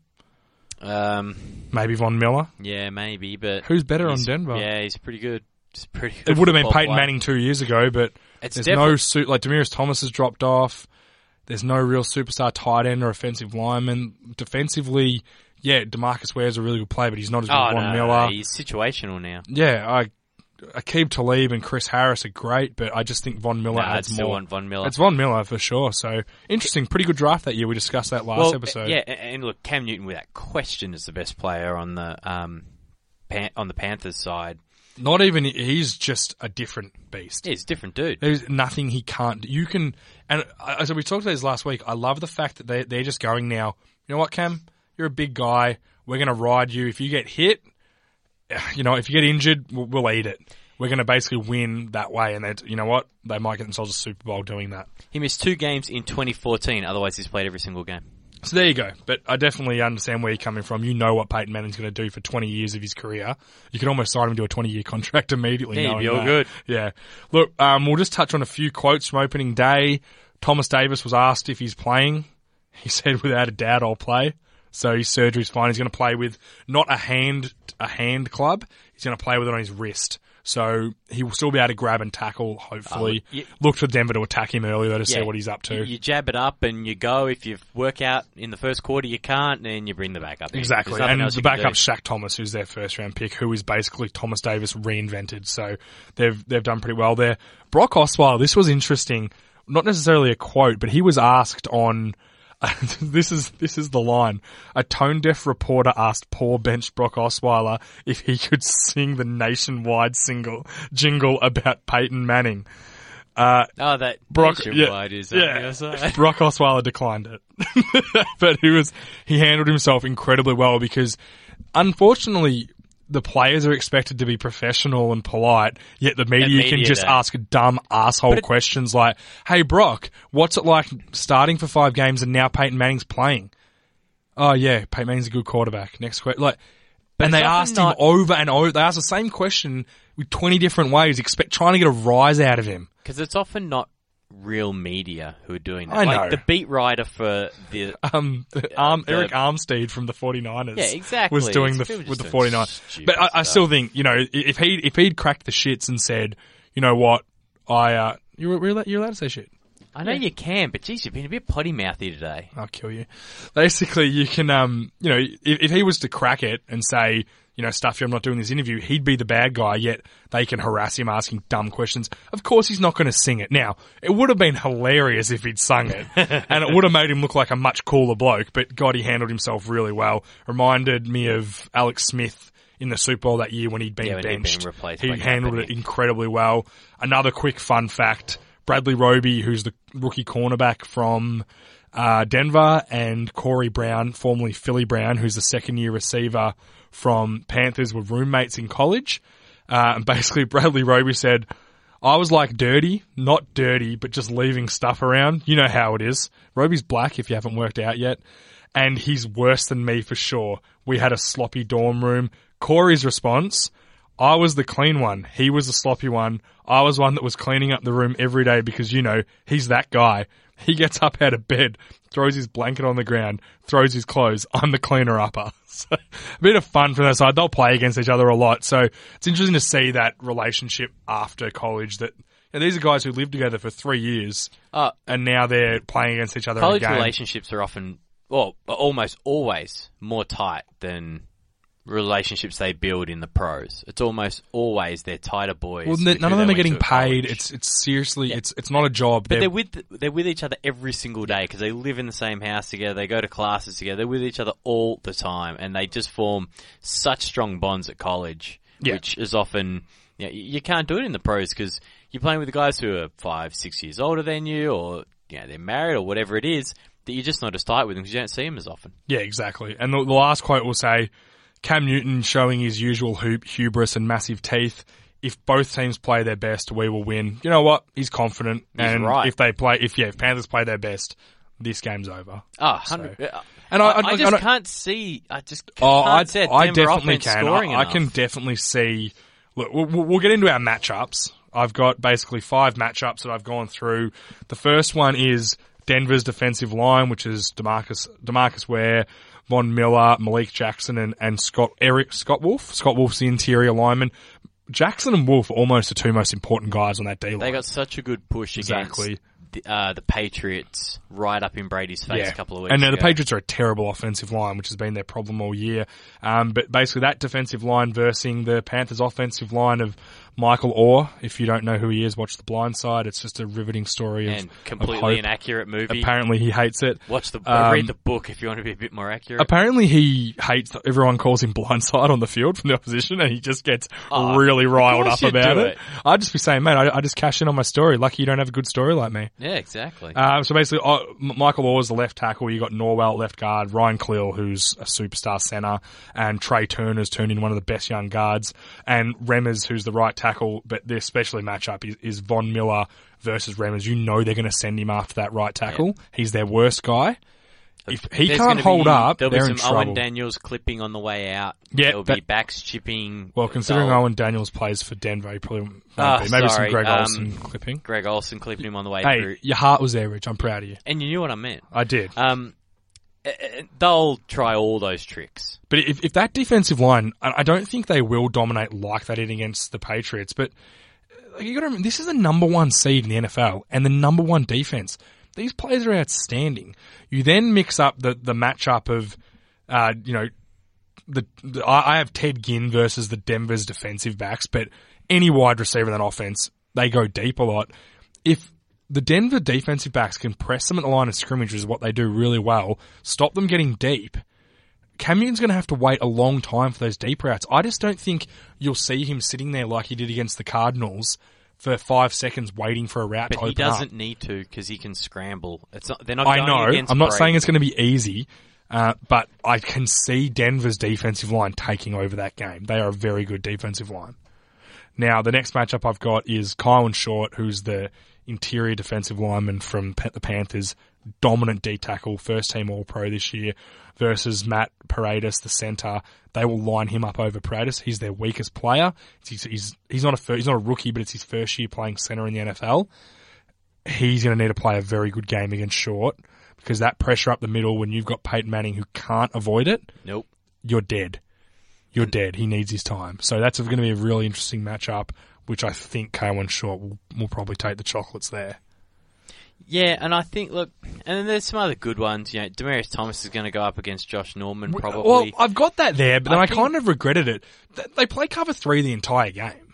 Um, Maybe Von Miller. yeah, maybe, but Who's better on Denver? Yeah, he's pretty good. He's pretty good. It would have been Peyton player. Manning two years ago, but It's there's no suit like Demaryius Thomas has dropped off. There's no real superstar tight end or offensive lineman. Defensively, yeah, DeMarcus Ware's a really good player, but he's not as good Oh as Von no, Miller. he's situational now. Yeah, I Aqib Talib and Chris Harris are great, but I just think Von Miller Nah, adds more. Von Miller. It's Von Miller for sure. So interesting, pretty good draft that year. We discussed that last well, episode. yeah, and look, Cam Newton without question is the best player on the um, Pan- on the Panthers side. Not even he's just a different beast. He's a different dude. There's nothing he can't. do. You can, and uh, as we talked about this last week, I love the fact that they they're just going now. You know what, Cam? You're a big guy. We're going to ride you. If you get hit, you know, if you get injured, we'll, we'll eat it. We're going to basically win that way, and that you know what? They might get themselves a Super Bowl doing that. He missed two games in 2014. Otherwise, he's played every single game. So there you go. But I definitely understand where you're coming from. You know what Peyton Manning's going to do for 20 years of his career. You could almost sign him to a 20 year contract immediately. Yeah, be all that. good. Yeah. Look, um, we'll just touch on a few quotes from opening day. Thomas Davis was asked if he's playing. He said, without a doubt, I'll play. So his surgery's fine. He's going to play with not a hand, a hand club. He's going to play with it on his wrist. So he will still be able to grab and tackle, hopefully. Uh, you- Look for Denver to attack him early, though, to see what he's up to. You, you jab it up and you go. If you work out in the first quarter, you can't, then you bring the back up. in. Exactly. And the backup. Shaq Thompson, who's their first round pick, who is basically Thomas Davis reinvented. So they've they've done pretty well there. Brock Osweiler, this was interesting. Not necessarily a quote, but he was asked on this is this is the line. A tone deaf reporter asked poor bench Brock Osweiler if he could sing the nationwide single jingle about Peyton Manning. Uh, oh, that Brock, nationwide yeah, is yeah. Brock Osweiler declined it, but he was he handled himself incredibly well because, unfortunately, the players are expected to be professional and polite, yet the media, can just don't. ask dumb asshole it- questions like, "Hey Brock, what's it like starting for five games and now Peyton Manning's playing?" Oh yeah, Peyton Manning's a good quarterback. Next question, like. and they asked not- him over and over. They asked the same question with twenty different ways, expect trying to get a rise out of him. Because it's often not real media who are doing that. I Like know. the beat writer for the um, Arm, the- Arik Armstead from the 49ers. Yeah, exactly. Was doing It's the with the just doing 49ers. But I, I still think, you know, if he if he'd cracked the shits and said, you know what, I uh you're, you're, allowed, allowed to say shit. I know you can, but geez, you've been a bit potty mouthy today. I'll kill you. Basically, you can, um, you know, if, if he was to crack it and say, you know, stuff, I'm not doing this interview, he'd be the bad guy, yet they can harass him asking dumb questions. Of course, he's not going to sing it. Now, it would have been hilarious if he'd sung it, and it would have made him look like a much cooler bloke, but God, he handled himself really well. Reminded me of Alex Smith in the Super Bowl that year when he'd been Yeah, when he'd been benched. he handled it incredibly well. Another quick fun fact. Bradley Roby, who's the rookie cornerback from uh, Denver, and Corey Brown, formerly Philly Brown, who's the second year receiver from Panthers, were roommates in college. Uh, and basically, Bradley Roby said, I was like dirty, not dirty, but just leaving stuff around. You know how it is. Roby's black if you haven't worked out yet. And he's worse than me for sure. We had a sloppy dorm room. Corey's response, I was the clean one. He was the sloppy one. I was one that was cleaning up the room every day because, you know, he's that guy. He gets up out of bed, throws his blanket on the ground, throws his clothes. I'm the cleaner upper. So, a bit of fun from that side. They'll play against each other a lot. So it's interesting to see that relationship after college that And these are guys who lived together for three years Uh, and now they're playing against each other college in a game. relationships are often, well, almost always more tight than relationships they build in the pros. It's almost always they're tighter boys. Well, none of them are getting paid. It's it's seriously it's it's not a job. But they're with they're with each other every single day because they live in the same house together. They go to classes together. They're with each other all the time, and they just form such strong bonds at college, Yeah. which is often you, know, you can't do it in the pros because you're playing with guys who are five, six years older than you, or you know they're married or whatever it is that you're just not as tight with them because you don't see them as often. Yeah, exactly. And the, the last quote will say, Cam Newton showing his usual hoop, hubris and massive teeth. If both teams play their best, we will win. You know what? He's confident. He's and right. if they play, if yeah, if Panthers play their best, this game's over. Oh, So- 100 And I- I, I- I I just don't- can't see. I just oh, can't Oh, I, see I definitely can. scoring I, I can definitely see. Look, we'll, we'll we'll get into our matchups. I've got basically five matchups that I've gone through. The first one is Denver's defensive line, which is DeMarcus DeMarcus Ware, Von Miller, Malik Jackson, and, and Scott Eric Scott Wolfe. Scott Wolfe's the interior lineman. Jackson and Wolfe are almost the two most important guys on that D line. They got such a good push Exactly. against the, uh, the Patriots right up in Brady's face a couple of weeks ago. And now the. Patriots are a terrible offensive line, which has been their problem all year. Um, but basically that defensive line versus the Panthers offensive line of Michael Oher. If you don't know who he is, watch The Blind Side. It's just a riveting story of, and of completely hope. inaccurate movie. Apparently he hates it. Watch the Um, read the book if you want to be a bit more accurate. Apparently he hates that everyone calls him blindside on the field from the opposition and he just gets Oh, really riled up about it. it. I'd just be saying, mate, I, I just cash in on my story. Lucky you don't have a good story like me. yeah, exactly. Um, so basically, uh, Michael Oher's the left tackle. You got Norwell left guard, Ryan Kalil, who's a superstar center, and Trai Turner's turned in one of the best young guards, and Remmers, who's the right tackle. But their especially matchup is, is Von Miller versus Remmers. You know they're going to send him after that right tackle. He's their worst guy. If he There's can't hold be, up, there'll be some. Owen Daniels clipping on the way out. Yeah, there'll be that- backs chipping. well, considering Owen Daniels plays for Denver, he probably won't Ah, be. Maybe some Greg um, Olsen clipping. Greg Olsen clipping him on the way Hey, through, your heart was there, Rich. I'm proud of you. and you knew what I meant. I did. Um, they'll try all those tricks. But if, if that defensive line, I don't think they will dominate like they did against the Patriots. But you got to remember, this is the number one seed in the NFL and the number one defense. These players are outstanding. You then mix up the the matchup of, uh, you know, the, the I I have Ted Ginn versus the Denver's defensive backs, but any wide receiver in that offense, they go deep a lot. If the Denver defensive backs can press them at the line of scrimmage, which is what they do really well, stop them getting deep. Cam Newton's going to have to wait a long time for those deep routes. I just don't think you'll see him sitting there like he did against the Cardinals for five seconds waiting for a route But to he doesn't up. need to because he can scramble. It's not. They're not. I know. Against I'm not saying it's going to be easy, uh, but I can see Denver's defensive line taking over that game. They are a very good defensive line. Now, the next matchup I've got is Kawann Short, who's the interior defensive lineman from the Panthers, dominant D tackle, first team All Pro this year, versus Matt Paradis, the center. They will line him up over Paradis. He's their weakest player. He's he's, he's not a he's not a rookie, but it's his first year playing center in the NFL. He's going to need to play a very good game against Short because that pressure up the middle when you've got Peyton Manning who can't avoid it, Nope. you're dead. You're dead. He needs his time. So that's going to be a really interesting matchup, which I think Kawann Short will, will probably take the chocolates there. Yeah, and I think look, and then there's some other good ones. You know, Demaryius Thomas is going to go up against Josh Norman probably. Well, I've got that there, but then I I, think- kind of regretted it. They play cover three the entire game.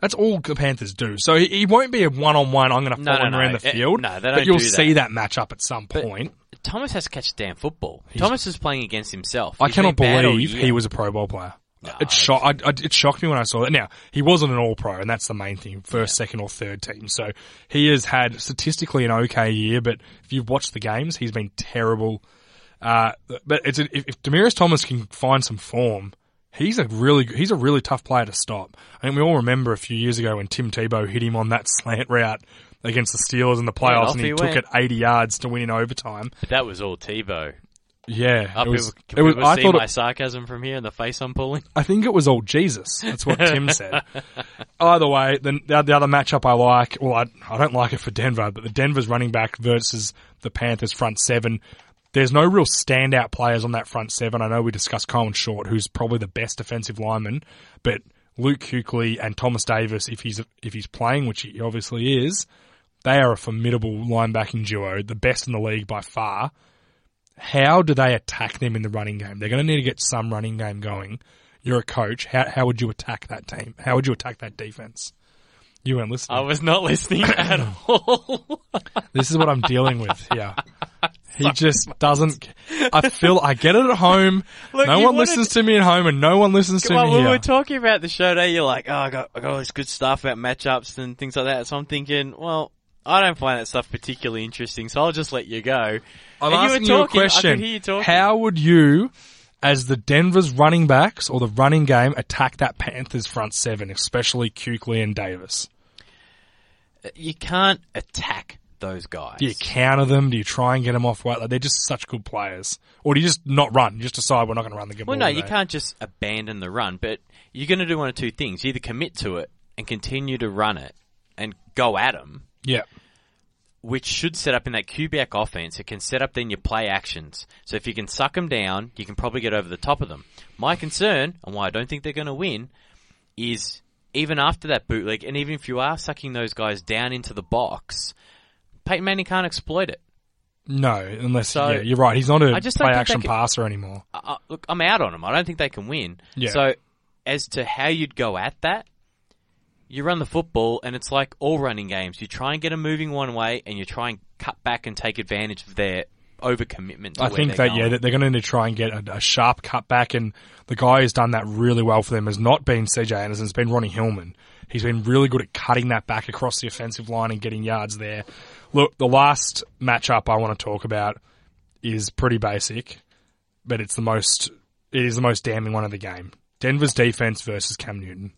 That's all the Panthers do. So he, won't be a one-on-one. I'm going to No, follow no, him no. around the Eh, field. no, they don't but you'll do see that. that matchup at some But point. Thomas has to catch a damn football. Thomas is playing against himself. I He's cannot been bad all believe year. he was a Pro Bowl player. it, shock, I, I, it shocked me when I saw that. Now, he wasn't an All Pro, and that's the main thing first, second, or third team. So he has had statistically an okay year, but if you've watched the games, he's been terrible. Uh, but it's a, if, if Demaryius Thomas can find some form, he's a really he's a really tough player to stop. I think we all remember a few years ago when Tim Tebow hit him on that slant route against the Steelers in the playoffs, off and he, he took it 80 yards to win in overtime. But that was all Tebow. Yeah, it was. people, can It was I see thought my it, sarcasm from here and the face I'm pulling. I think it was all Jesus. That's what Tim said. Either way, the, the the other matchup I like, well, I, I don't like it for Denver, but the Denver's running back versus the Panthers front seven. There's no real standout players on that front seven. I know we discussed Kawann Short, who's probably the best defensive lineman, but Luke Kuechly and Thomas Davis, if he's if he's playing, which he obviously is, they are a formidable linebacking duo, the best in the league by far. How do they attack them in the running game? They're going to need to get some running game going. You're a coach. How how would you attack that team? How would you attack that defense? You weren't listening. I was not listening at all. This is what I'm dealing with here. He just doesn't. I feel I get it at home. Look, no one wanted- listens to me at home, and no one listens to Well, me when we here. were talking about the show today, you're like, oh, I got, I got all this good stuff about matchups and things like that. So I'm thinking, well, I don't find that stuff particularly interesting, so I'll just let you go. I'm And you asking you, a talking, I could question. hear you talking. How would you, as the Denver's running backs or the running game, attack that Panthers front seven, especially Kuechly and Davis? Uh, you can't attack those guys. Do you counter them? Do you try and get them off weight? Like, they're just such good players. Or do you just not run? You just decide we're not going to run the game. Well, no, you can't just abandon the run, but you're going to do one of two things: You either commit to it and continue to run it and go at them, Yeah. which should set up in that Kubiak offense. It can set up then your play actions. So if you can suck them down, you can probably get over the top of them. My concern, and why I don't think they're going to win, is even after that bootleg, and even if you are sucking those guys down into the box, Peyton Manning can't exploit it. No, unless So- yeah, you're right. He's not a I just play action can- passer anymore. I, I- look, I'm out on him. I don't think they can win. Yeah. So, as to how you'd go at that, you run the football, and it's like all running games. You try and get them moving one way, and you try and cut back and take advantage of their overcommitment. To I think that yeah, going. that they're going to need to try and get a, a sharp cutback, and the guy who's done that really well for them has not been CJ Anderson. It's been Ronnie Hillman. He's been really good at cutting that back across the offensive line and getting yards there. Look, the last matchup I want to talk about is pretty basic, but it's the most it is the most damning one of the game. Denver's defense versus Cam Newton.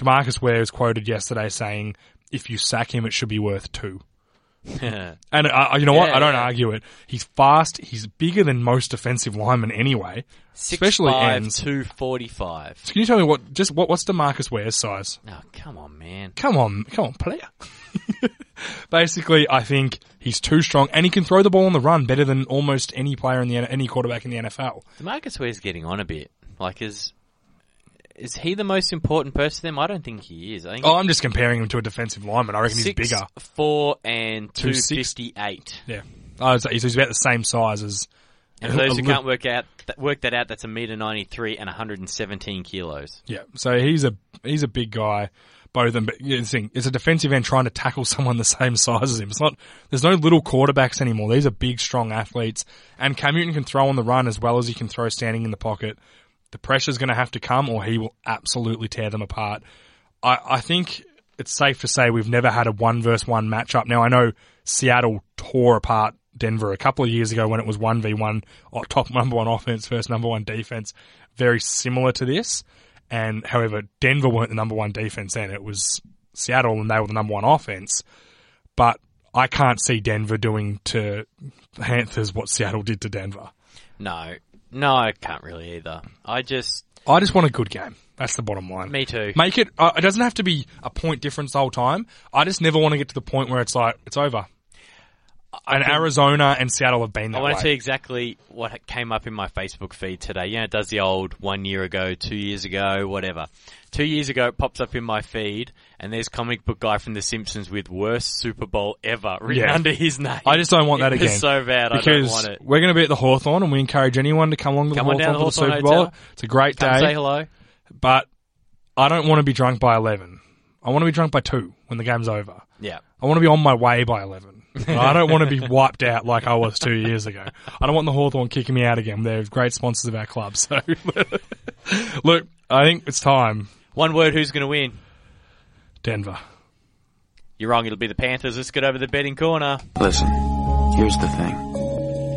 DeMarcus Ware was quoted yesterday saying, "If you sack him, it should be worth two. And uh, you know what? Yeah, I don't yeah. argue it. He's fast. He's bigger than most defensive linemen anyway. especially 6'5", ends. 245. So can you tell me what? Just what? What's DeMarcus Ware's size? Oh, come on, man. Come on, come on, player. Basically, I think he's too strong, and he can throw the ball on the run better than almost any player in the any quarterback in the NFL. DeMarcus Ware's getting on a bit. Like, is is he the most important person to them? I don't think he is. I think Oh, I'm just comparing him to a defensive lineman. I reckon he's six, bigger. four, and two 260. fifty eight. Yeah, oh, I was, he's about the same size as. And for those who can't work out work that out, that's a meter ninety three and one hundred and seventeen kilos. Yeah, so he's a he's a big guy, both of them. But the thing, it's a defensive end trying to tackle someone the same size as him. It's not. There's no little quarterbacks anymore. These are big, strong athletes, and Cam Newton can throw on the run as well as he can throw standing in the pocket. The pressure's going to have to come, or he will absolutely tear them apart. I, I think it's safe to say we've never had a one versus one matchup. Now I know Seattle tore apart Denver a couple of years ago when it was one v one, top number one offense, first number one defense, very similar to this. And however, Denver weren't the number one defense then; it was Seattle, and they were the number one offense. But I can't see Denver doing to Panthers what Seattle did to Denver. No, no, I can't really either. I just I just want a good game. That's the bottom line. me too. Make it. Uh, it doesn't have to be a point difference the whole time. I just never want to get to the point where it's like it's over. And Arizona and Seattle have been that I want to tell you exactly what came up in my Facebook feed today. You know, it does the old one year ago, two years ago, whatever. Two years ago, it pops up in my feed, and there's comic book guy from The Simpsons with worst Super Bowl ever written Yeah. under his name. I just don't want that It was again. so bad, I don't because want it. we're going to be at the Hawthorn, and we encourage anyone to come along to Come the on down Hawthorn for the Super Bowl. Hotel. It's a great Come day, say hello. but I don't want to be drunk by eleven. I want to be drunk by two when the game's over. Yeah. I want to be on my way by 11. I don't want to be wiped out like I was two years ago. I don't want the Hawthorn kicking me out again. They're great sponsors of our club. So, look, I think it's time. One word, who's going to win? Denver. You're wrong, it'll be the Panthers. Let's get over the betting corner. Listen, here's the thing.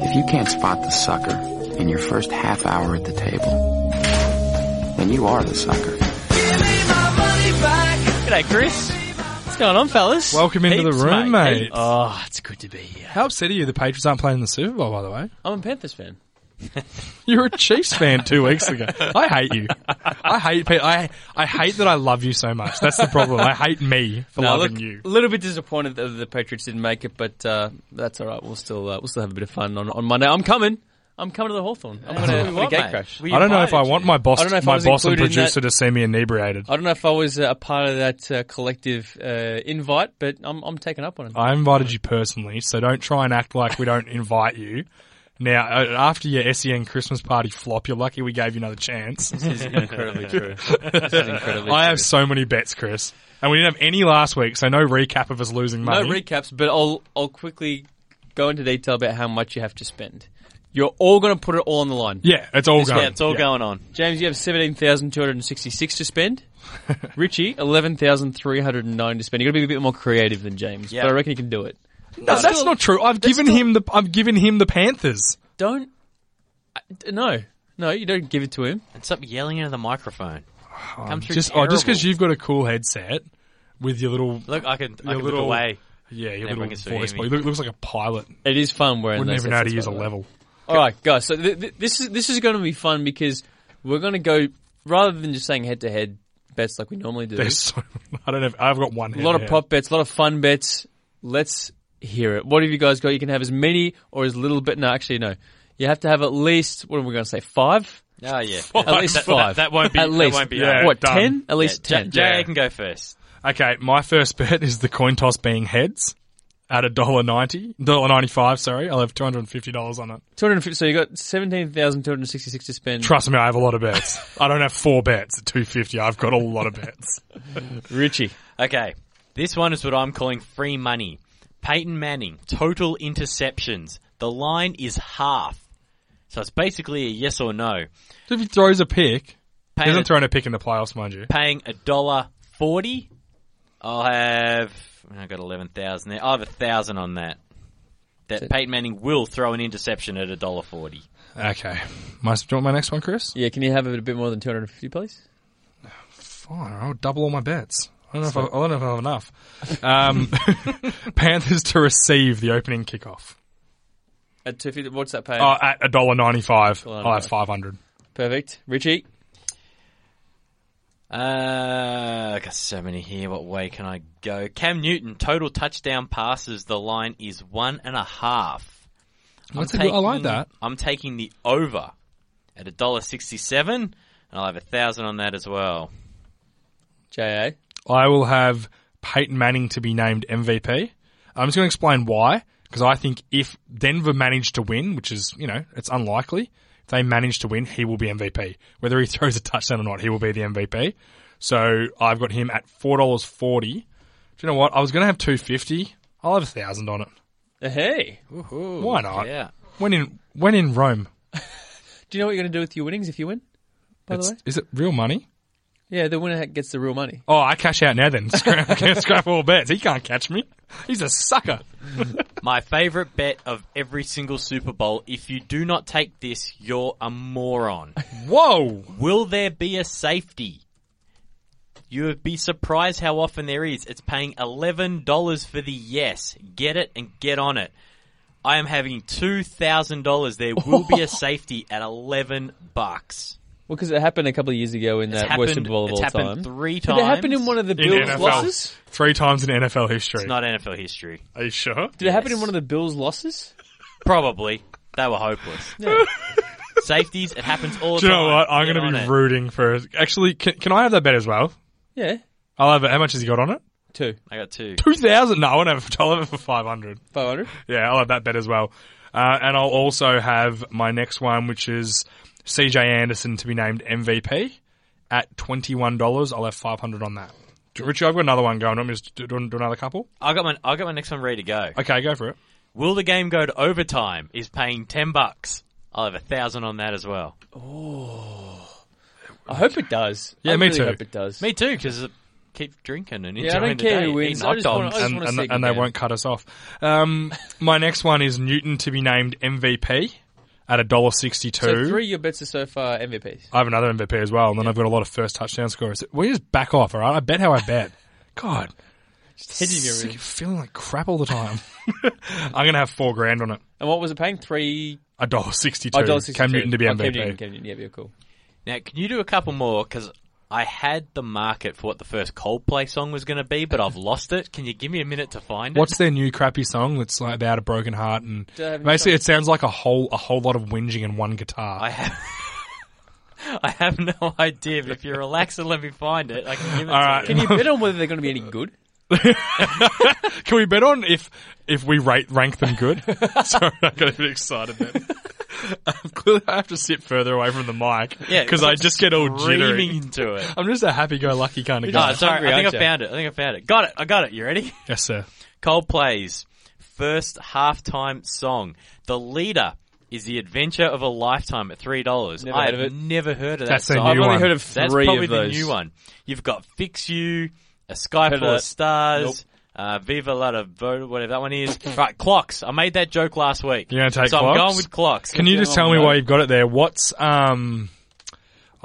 If you can't spot the sucker in your first half hour at the table, then you are the sucker. Give me my money back. G'day, Chris. What's going on, fellas? Welcome into the room, mate. Oh, it's good to be here. How upset are you the Patriots aren't playing in the Super Bowl, by the way? I'm a Panthers fan. You were a Chiefs fan two weeks ago. I hate you. I hate pe- I I hate that I love you so much. That's the problem. I hate me for No, loving look, you. a little bit disappointed that the Patriots didn't make it, but uh, that's all right. We'll still uh, we'll still have a bit of fun on, on Monday. I'm coming. I'm coming to the Hawthorn. I'm going what we to want, gate mate. crash. We I don't know if I invited want my boss, I don't know if I my was boss and included in producer that- to see me inebriated. I don't know if I was uh, a part of that uh, collective uh, invite, but I'm I'm taking up on it. I invited you personally, so don't try and act like we don't invite you. Now, uh, after your SEN Christmas party flop, you're lucky we gave you another chance. This is incredibly true. This is incredibly I have so many bets, Chris. And we didn't have any last week, so no recap of us losing no money. No recaps, but I'll I'll quickly go into detail about how much you have to spend. You're all going to put it all on the line. yeah, it's all going. Yeah, it's all going on. James, you have seventeen thousand two hundred and sixty-six to spend. Richie, eleven thousand three hundred and nine to spend. You got to be a bit more creative than James, Yeah. but I reckon you can do it. No, that's not true. I've given him the I've given him the Panthers. Don't. I- d- No, no, you don't give it to him. And stop yelling into the microphone. Oh, Comes through Just oh, just because terrible. you've got a cool headset with your little Look, I can, I your can little look away. yeah your Everyone little can still voice. hear box. me. You look, looks like a pilot. It is fun wearing. Wouldn't those even know how to headsets, use a by the way. level. All right, guys. So th- th- this is this is going to be fun because we're going to go rather than just saying head to head bets like we normally do. There's so I don't know. If, I've got one. a lot of head. prop bets, a lot of fun bets. Let's hear it. What have you guys got? You can have as many or as little bit. No, actually, no. You have to have at least. What are we going to say? Five. Oh, yeah. At least That- five. That, that won't be. At least. That won't be Yeah. what? done. Ten? At least Yeah, ten. J- Yeah. Jay can go first. Okay, my first bet is the coin toss being heads at a dollar ninety, dollar ninety five. Sorry, I'll have two hundred and fifty dollars on it. Two hundred fifty. So you got seventeen thousand two hundred sixty-six to spend. Trust me, I have a lot of bets. I don't have four bets at two fifty. I've got a lot of bets. Richie. Okay. This one is what I'm calling free money. Peyton Manning, total interceptions. The line is half. So it's basically a yes or no. So if he throws a pick, he hasn't a, thrown a pick in the playoffs, mind you. paying a dollar forty. I'll have. I got eleven thousand there. I'll have a thousand on that. That Peyton Manning will throw an interception at a dollar forty. Okay, my, do you want my next one, Chris? Yeah, can you have it a bit more than two hundred fifty, please? Fine, I'll double all my bets. I don't know if I, I don't know if I have enough. Um, Panthers to receive the opening kickoff. At two fifty, what's that pay? Oh, at a dollar ninety five. $1.95. I'll have five hundred. Perfect. Richie. Uh, I got so many here. What way can I go? Cam Newton, total touchdown passes. The line is one and a half. That's a good- I like that. I'm taking the over at a dollar sixty-seven, and I'll have a thousand on that as well. JA. I will have Peyton Manning to be named MVP. I'm just going to explain why. Because I think if Denver managed to win, which is, you know, it's unlikely, they manage to win, he will be MVP. Whether he throws a touchdown or not, he will be the MVP. So I've got him at $4.40. Do you know what? I was going to have 250 I'll have a thousand on it. Uh, Hey. Why not? Yeah. When in when in Rome, Do you know what you're going to do with your winnings if you win? By the It's- way. is it real money? Yeah, the winner gets the real money. Oh, I cash out now then. Scrap, scrap all bets. He can't catch me. He's a sucker. My favorite bet of every single Super Bowl. If you do not take this, you're a moron. Whoa. Will there be a safety? You would be surprised how often there is. It's paying $11 for the yes. Get it and get on it. I am having $2,000. There will be a safety at 11 bucks. Well, because it happened a couple of years ago in It's that worst happened, Super Bowl of it's all happened time. three Did times. it happen in one of the In Bills NFL. losses? Three times in NFL history. It's not NFL history. Are you sure? Did it happen in one of the Bills losses? Probably. They were hopeless. Safeties, it happens all the Do you time. know what? I'm Get going on to be it. rooting for. Actually, can, can I have that bet as well? Yeah, I'll have it. How much has he got on it? two, I got two. Two thousand? No, I won't have. I'll have it for five hundred. five hundred. Yeah, I'll have that bet as well. Uh, and I'll also have my next one, which is CJ Anderson to be named MVP at twenty one dollars. I'll have five hundred on that. Richie, I've got another one going. I'm just do, do, do another couple. I got my I got my next one ready to go. Okay, go for it. Will the game go to overtime? Is paying ten bucks. I'll have a thousand on that as well. Oh, I hope it does. Yeah, I me really too. Hope it does. Me too, because keep drinking and enjoying Yeah, I don't the care day. who wins. I hot just wanna- dogs. I just and, and, and they won't cut us off. Um, my next one is Newton to be named MVP at a dollar sixty two. So three of your bets are so far MVPs. I have another MVP as well, and then I've got a lot of first touchdown scorers. We just back off, all right? I bet how I bet. God, Hedging sick everything. of feeling like crap all the time. I'm gonna have four grand on it. And what was it paying? Three. A dollar sixty-two. Oh, $1.62. Cam Newton to be Oh, Cam MVP. Newton, Cam Newton. Yeah, yeah, cool. Now, can you do a couple more? Because I had the market for what the first Coldplay song was going to be, but I've lost it. Can you give me a minute to find it? What's their new crappy song that's like about a broken heart and Do I have any basically it sounds like a whole a whole lot of whinging in one guitar. I have. I have no idea. But if you relax and let me find it, I can give it All to right. you. Can you bet on whether they're going to be any good? Can we bet on if if we rate rank them good? Sorry, I got a bit excited then. Clearly, I have to sit further away from the mic Yeah, because I just get all jittery. Screaming into it. I'm just a happy-go-lucky kind of guy. sorry. I think I found it. I think I found it. Got it. I got it. You ready? Yes, sir. Coldplay's first halftime song. The leader is the Adventure of a Lifetime at three dollars. I have never heard of That's that. their site. new I've only one. heard of That's three probably of those. the new one. You've got Fix You, A Sky Heard Full of of that. Stars, uh, Viva La da Voda, whatever that one is. right, clocks. I made that joke last week. You're gonna take so I'm going with clocks. Can you just tell me why you've got it there? What's um?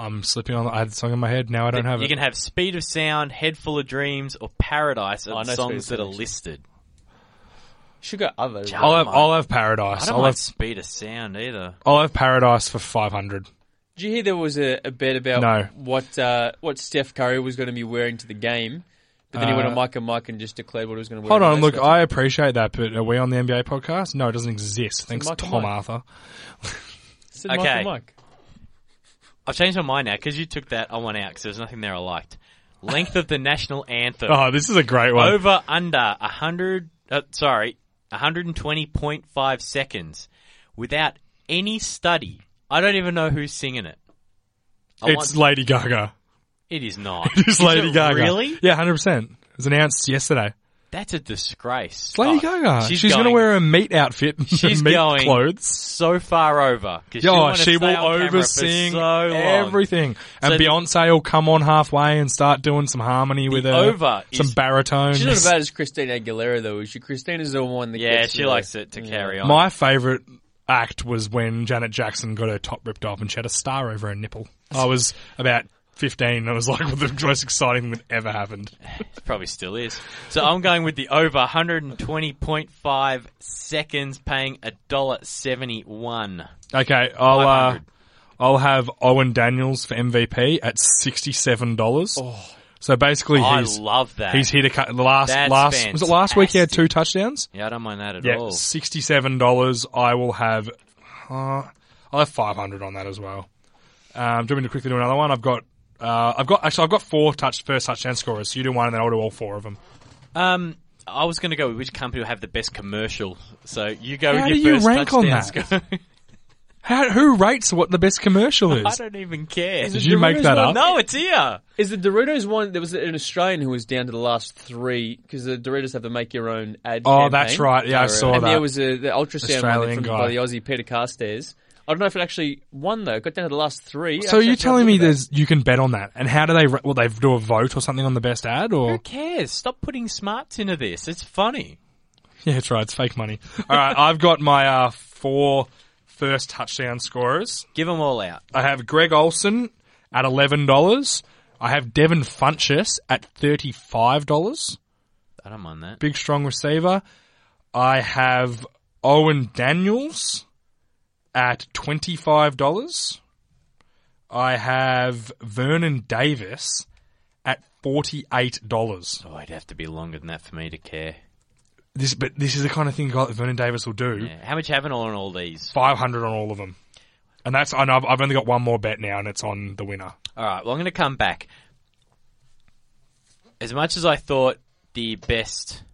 I'm slipping on. I had the song in my head. Now I don't have you it. You can have Speed of Sound, Head Full of Dreams, or Paradise Oh, are I the know Speed of songs that are Sound. listed. Should go other. Jump. I'll have. mind. I'll have I Paradise. don't I'll like have. Speed of Sound either. I'll have Paradise for five hundred. Did you hear there was a, a bet about No. what uh, what Steph Curry was going to be wearing to the game, but then he went on Mike and Mike and just declared what he was going to wear. Hold on. Look, mascot. I appreciate that, but are we on the NBA podcast? No, it doesn't exist. Thanks, Mike and Tom Mike. Arthur. said Mike Okay. and Mike. I've changed my mind now because you took that I want out because there's nothing there I liked. Length of the national anthem. Oh, this is a great one. Over under a hundred. Uh, sorry, 120.5 seconds without any study. I don't even know who's singing it. I it's want- Lady Gaga. It is not. It's Is Lady it Gaga. Really? Yeah, hundred percent. It was announced yesterday. That's a disgrace. It's Lady Oh, Gaga. She's, going to wear a meat outfit, and She's meat going clothes. so far over. 'cause she'll Yeah, wanna she will on camera for oversing so everything, and So the- Beyonce will come on halfway and start doing some harmony with her, over some is- baritone. She's not as bad as Christina Aguilera though. Is she? Christina's the one that Yeah, gets she likes it to carry on. My favourite act was when Janet Jackson got her top ripped off and she had a star over her nipple. I was about 15 and it was like the most exciting thing that ever happened. It probably still is. So I'm going with the over 120.5 seconds, paying a dollar seventy-one. Okay, I'll, uh, I'll have Owen Daniels for MVP at $67. Oh, So basically I he's, love that. he's hit a cut, the last, That's last, was it last week he had two touchdowns? yeah, I don't mind that at Yeah, all. sixty-seven dollars. I will have. Uh, I'll have five hundred on that as well. Um, do you want me to quickly do another one? I've got. Uh, I've got actually. I've got four touch first touchdown scorers. So you do one, and then I'll do all four of them. Um, I was going to go with which company will have the best commercial. So you go How with do you first rank on that? score. How, who rates what the best commercial is? I don't even care. Did you make that up? No, it's here. Is the Doritos one? There was an Australian who was down to the last three because the Doritos have to make your own ad. Oh, campaign. that's right. Yeah, I saw and that. there was a the ultrasound Australian one from, guy. by the Aussie Peter Carstairs. I don't know if it actually won though. It got down to the last three. so Actually, you're telling me looked there's you can bet on that? And how do they? ra- Will they do a vote or something on the best ad? Or Who cares? Stop putting smarts into this. It's funny. yeah, that's right. It's fake money. All right, I've got my uh, four first touchdown scorers. Give them all out. I have Greg Olsen at eleven dollars. I have Devin Funchess at thirty-five dollars. I don't mind that. Big strong receiver. I have Owen Daniels at twenty-five dollars. I have Vernon Davis at forty-eight dollars. Oh, it'd have to be longer than that for me to care. This, but this is the kind of thing that Vernon Davis will do. Yeah. How much having on all these? Five hundred on all of them, and that's. I know I've, I've only got one more bet now, and it's on the winner. All right. Well, I'm going to come back. As much as I thought the best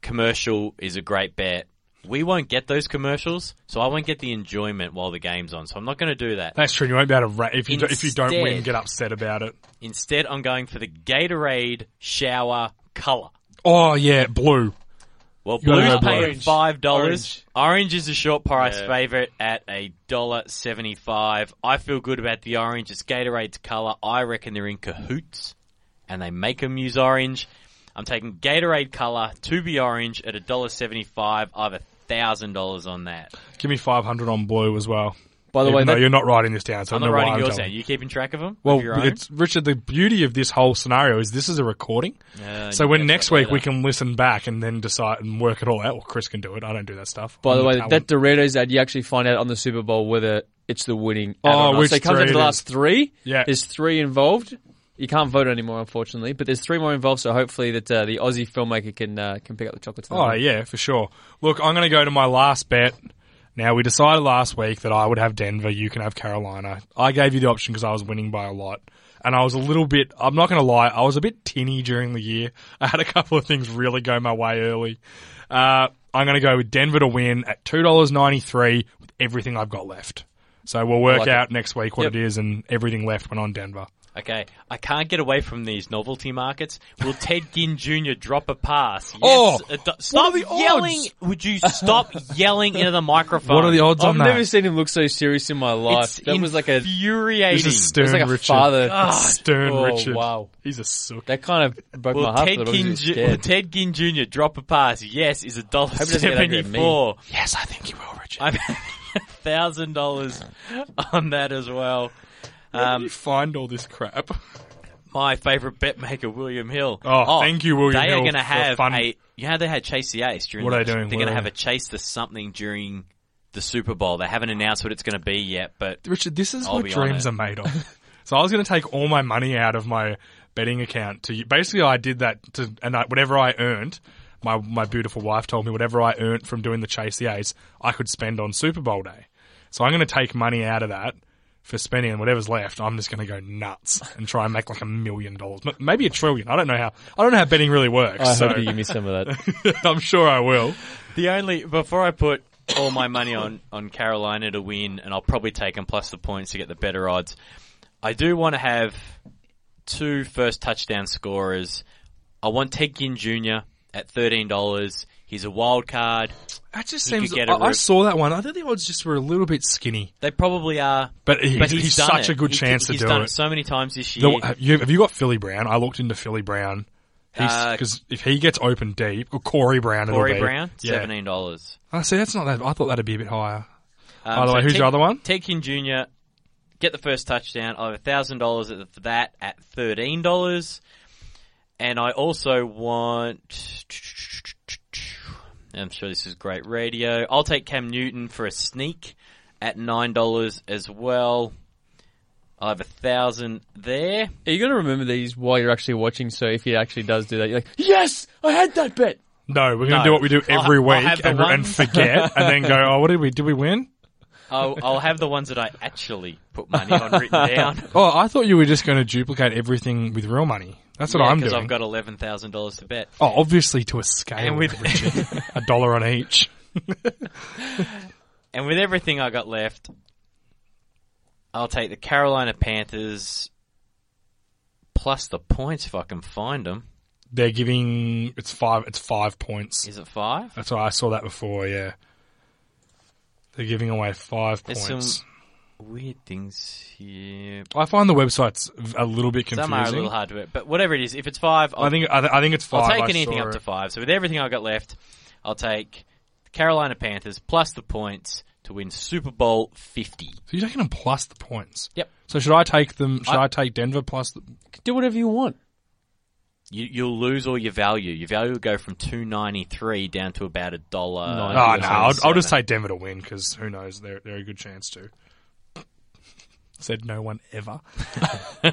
commercial is a great bet, we won't get those commercials, so I won't get the enjoyment while the game's on. So I'm not going to do that. That's true. You won't be able to ra- if you do, if you don't win, get upset about it. Instead, I'm going for the Gatorade shower color. Oh yeah, blue. Well, You blue's paying Orange. five dollars. Orange. Orange is a short price Yeah. favorite at a dollar seventy-five. I feel good about the orange. It's Gatorade's color. I reckon they're in cahoots, and they make them use orange. I'm taking Gatorade color to be orange at a dollar seventy-five. I have a thousand dollars on that. Give me five hundred on blue as well. By the Even way, though that, you're not writing this down, so I I'm don't not know why writing yours down. You keeping track of them? Well, of your own? it's Richard. The beauty of this whole scenario is this is a recording. Uh, So when next up week we can listen back and then decide and work it all out. Well, Chris can do it. I don't do that stuff. by I'm the way, talent. that Doritos ad, you actually find out on the Super Bowl whether it's the winning. ad Oh, or not. which so it comes down three to the last three. Yeah. there's three involved. You can't vote anymore, unfortunately, but there's three more involved. So hopefully that uh, the Aussie filmmaker can uh, can pick up the chocolates. Oh yeah, for sure. Look, I'm going to go to my last bet. Now we decided last week that I would have Denver. You can have Carolina. I gave you the option because I was winning by a lot, and I was a little bit. I'm not going to lie. I was a bit tinny during the year. I had a couple of things really go my way early. Uh, I'm going to go with Denver to win at two dollars ninety three with everything I've got left. So we'll work like it. out next week what Yep. it is and everything left went on Denver. Okay, I can't get away from these novelty markets. Will Ted Ginn Jr. drop a pass? Yes, Oh, uh, it do- stop are the odds? yelling! Would you stop yelling into the microphone? What are the odds I've on that? I've never seen him look so serious in my life. It's that was like a, infuriating. This is it Stern was like a Richard. father. Ah, ah, Stern Oh, Richard. wow. He's a sook. That kind of broke Will my heart. Ted, for Ginn, Ju- will. Ted Ginn Jr. drop a pass? Yes, is a dollar he doesn't get angry at me. seventy-four. Yes, I think he will, Richard. I'm thousand dollars on that as well. Um, you find all this crap? my favourite bet maker, William Hill. Oh, thank you, William They Hill, They are going to have fun- a. You know they had Chase the Ace during. What the, are they doing? They're going to have a Chase the something during the Super Bowl. They haven't announced what it's going to be yet, but Richard, this is I'll what dreams are made of. so I was going to take all my money out of my betting account to basically I did that to and I, whatever I earned, my my beautiful wife told me whatever I earned from doing the chase the ace, I could spend on Super Bowl day. So I'm going to take money out of that for spending and whatever's left, I'm just going to go nuts and try and make like a million dollars, maybe a trillion. I don't know how. I don't know how betting really works. I so hope you give me some of that. I'm sure I will. the only before I put all my money on on Carolina to win, and I'll probably take them plus the points to get the better odds. I do want to have two first touchdown scorers. I want Ted Ginn Jr. at thirteen dollars. He's a wild card. That just He could seems. get I, a I rip. saw that one. I think the odds just were a little bit skinny, They probably are, but he's, but he's, he's done such it. a good He- chance he's to do done it. it so many times this year. The, have, you, have you got Philly Brown? I looked into Philly Brown. Uh, Because if he gets open deep, or Corey Brown, it'll Corey be. Brown, yeah. seventeen dollars. I see. That's not that. I thought that'd be a bit higher. Um, By the way, who's your other one? Ted Ginn Jr. Get the first touchdown. I have thousand dollars for that at thirteen dollars, and I also want. I'm sure this is great radio. I'll take Cam Newton for a sneak at nine dollars as well. I have a thousand there. Are You're going to remember these while you're actually watching. So if he actually does do that, you're like, yes, I had that bet. No, we're going to No. do what we do every I'll- I'll week have the and, and forget, and then go, oh, what did we? Did we win? I'll, I'll have the ones that I actually put money on written down. Oh, I thought you were just going to duplicate everything with real money. That's what I'm doing. because. I've got eleven thousand dollars to bet. oh, obviously to a scale, And with- Richard. a dollar on each. And with everything I got left, I'll take the Carolina Panthers plus the points if I can find them. They're giving it's five. It's five points. Is it five? That's why I saw that before. Yeah, they're giving away five There's points. some weird things here. I find the website's a little bit confusing. Some are a little hard to it, but whatever it is, if it's five, I'll, I think I, th- I think it's 5 I'll take I anything saw up to five. So with everything I got left, I'll take the Carolina Panthers plus the points to win Super Bowl fifty. So you're taking them plus the points. Yep. So should I take them? Should I, I- take Denver plus? The, Do whatever you want. You, you'll lose all your value. Your value will go from two ninety three down to about a dollar. Nice. oh no, I'll, I'll just 77. take Denver to win because who knows? They're they're a good chance to. Said no one ever.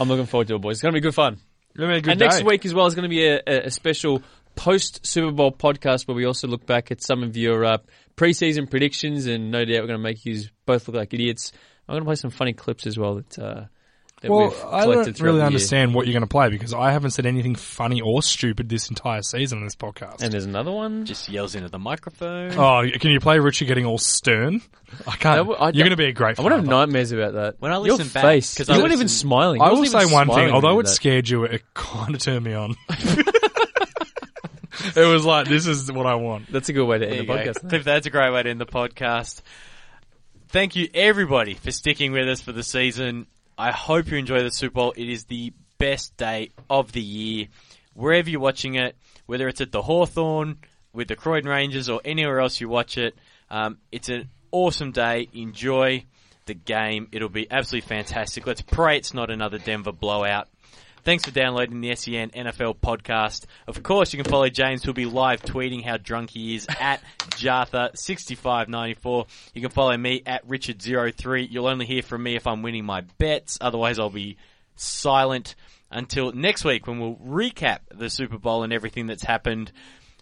I'm looking forward to it, boys. It's going to be good fun. Really a good and next week as well is going to be a, a, a special post Super Bowl podcast where we also look back at some of your uh, preseason predictions, and no doubt we're going to make you both look like idiots. I'm going to play some funny clips as well that uh, that Well, we've I don't really the year. understand what you're going to play because I haven't said anything funny or stupid this entire season on this podcast. And there's another one. Just yells into the microphone. oh, can you play Richard getting all stern? I can't. I w- I you're going to be a great. I want to have nightmares about that. When I Your listen back, face, 'cause you're I not even smiling. I You will say one thing. Although it did that. scared you, it kind of turned me on. it was like, this is what I want. That's a good way to There end the go. podcast. Cliff, that's a great way to end the podcast. Thank you, everybody, for sticking with us for the season. I hope you enjoy the Super Bowl. It is the best day of the year. Wherever you're watching it, whether it's at the Hawthorn with the Croydon Rangers or anywhere else you watch it, um, it's an awesome day. Enjoy the game. It'll be absolutely fantastic. Let's pray it's not another Denver blowout. Thanks for downloading the SEN NFL podcast. Of course, you can follow James, who'll be live tweeting how drunk he is at Jartha6594. You can follow me at Richard03. You'll only hear from me if I'm winning my bets. Otherwise, I'll be silent until next week when we'll recap the Super Bowl and everything that's happened.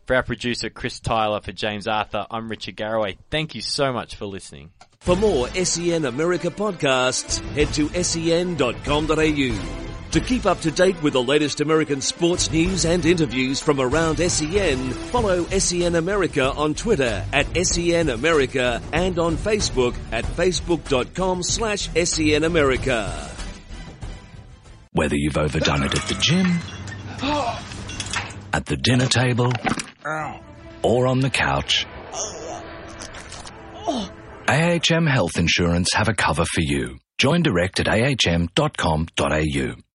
For our producer, Chris Tyler, for James Arthur, I'm Richard Garraway. Thank you so much for listening. For more SEN America podcasts, head to sen.com.au. To keep up to date with the latest American sports news and interviews from around SEN, follow SEN America on Twitter at SEN America and on Facebook at facebook.com slash SEN America. Whether you've overdone it at the gym, at the dinner table, or on the couch, AHM Health Insurance have a cover for you. Join direct at ahm.com.au.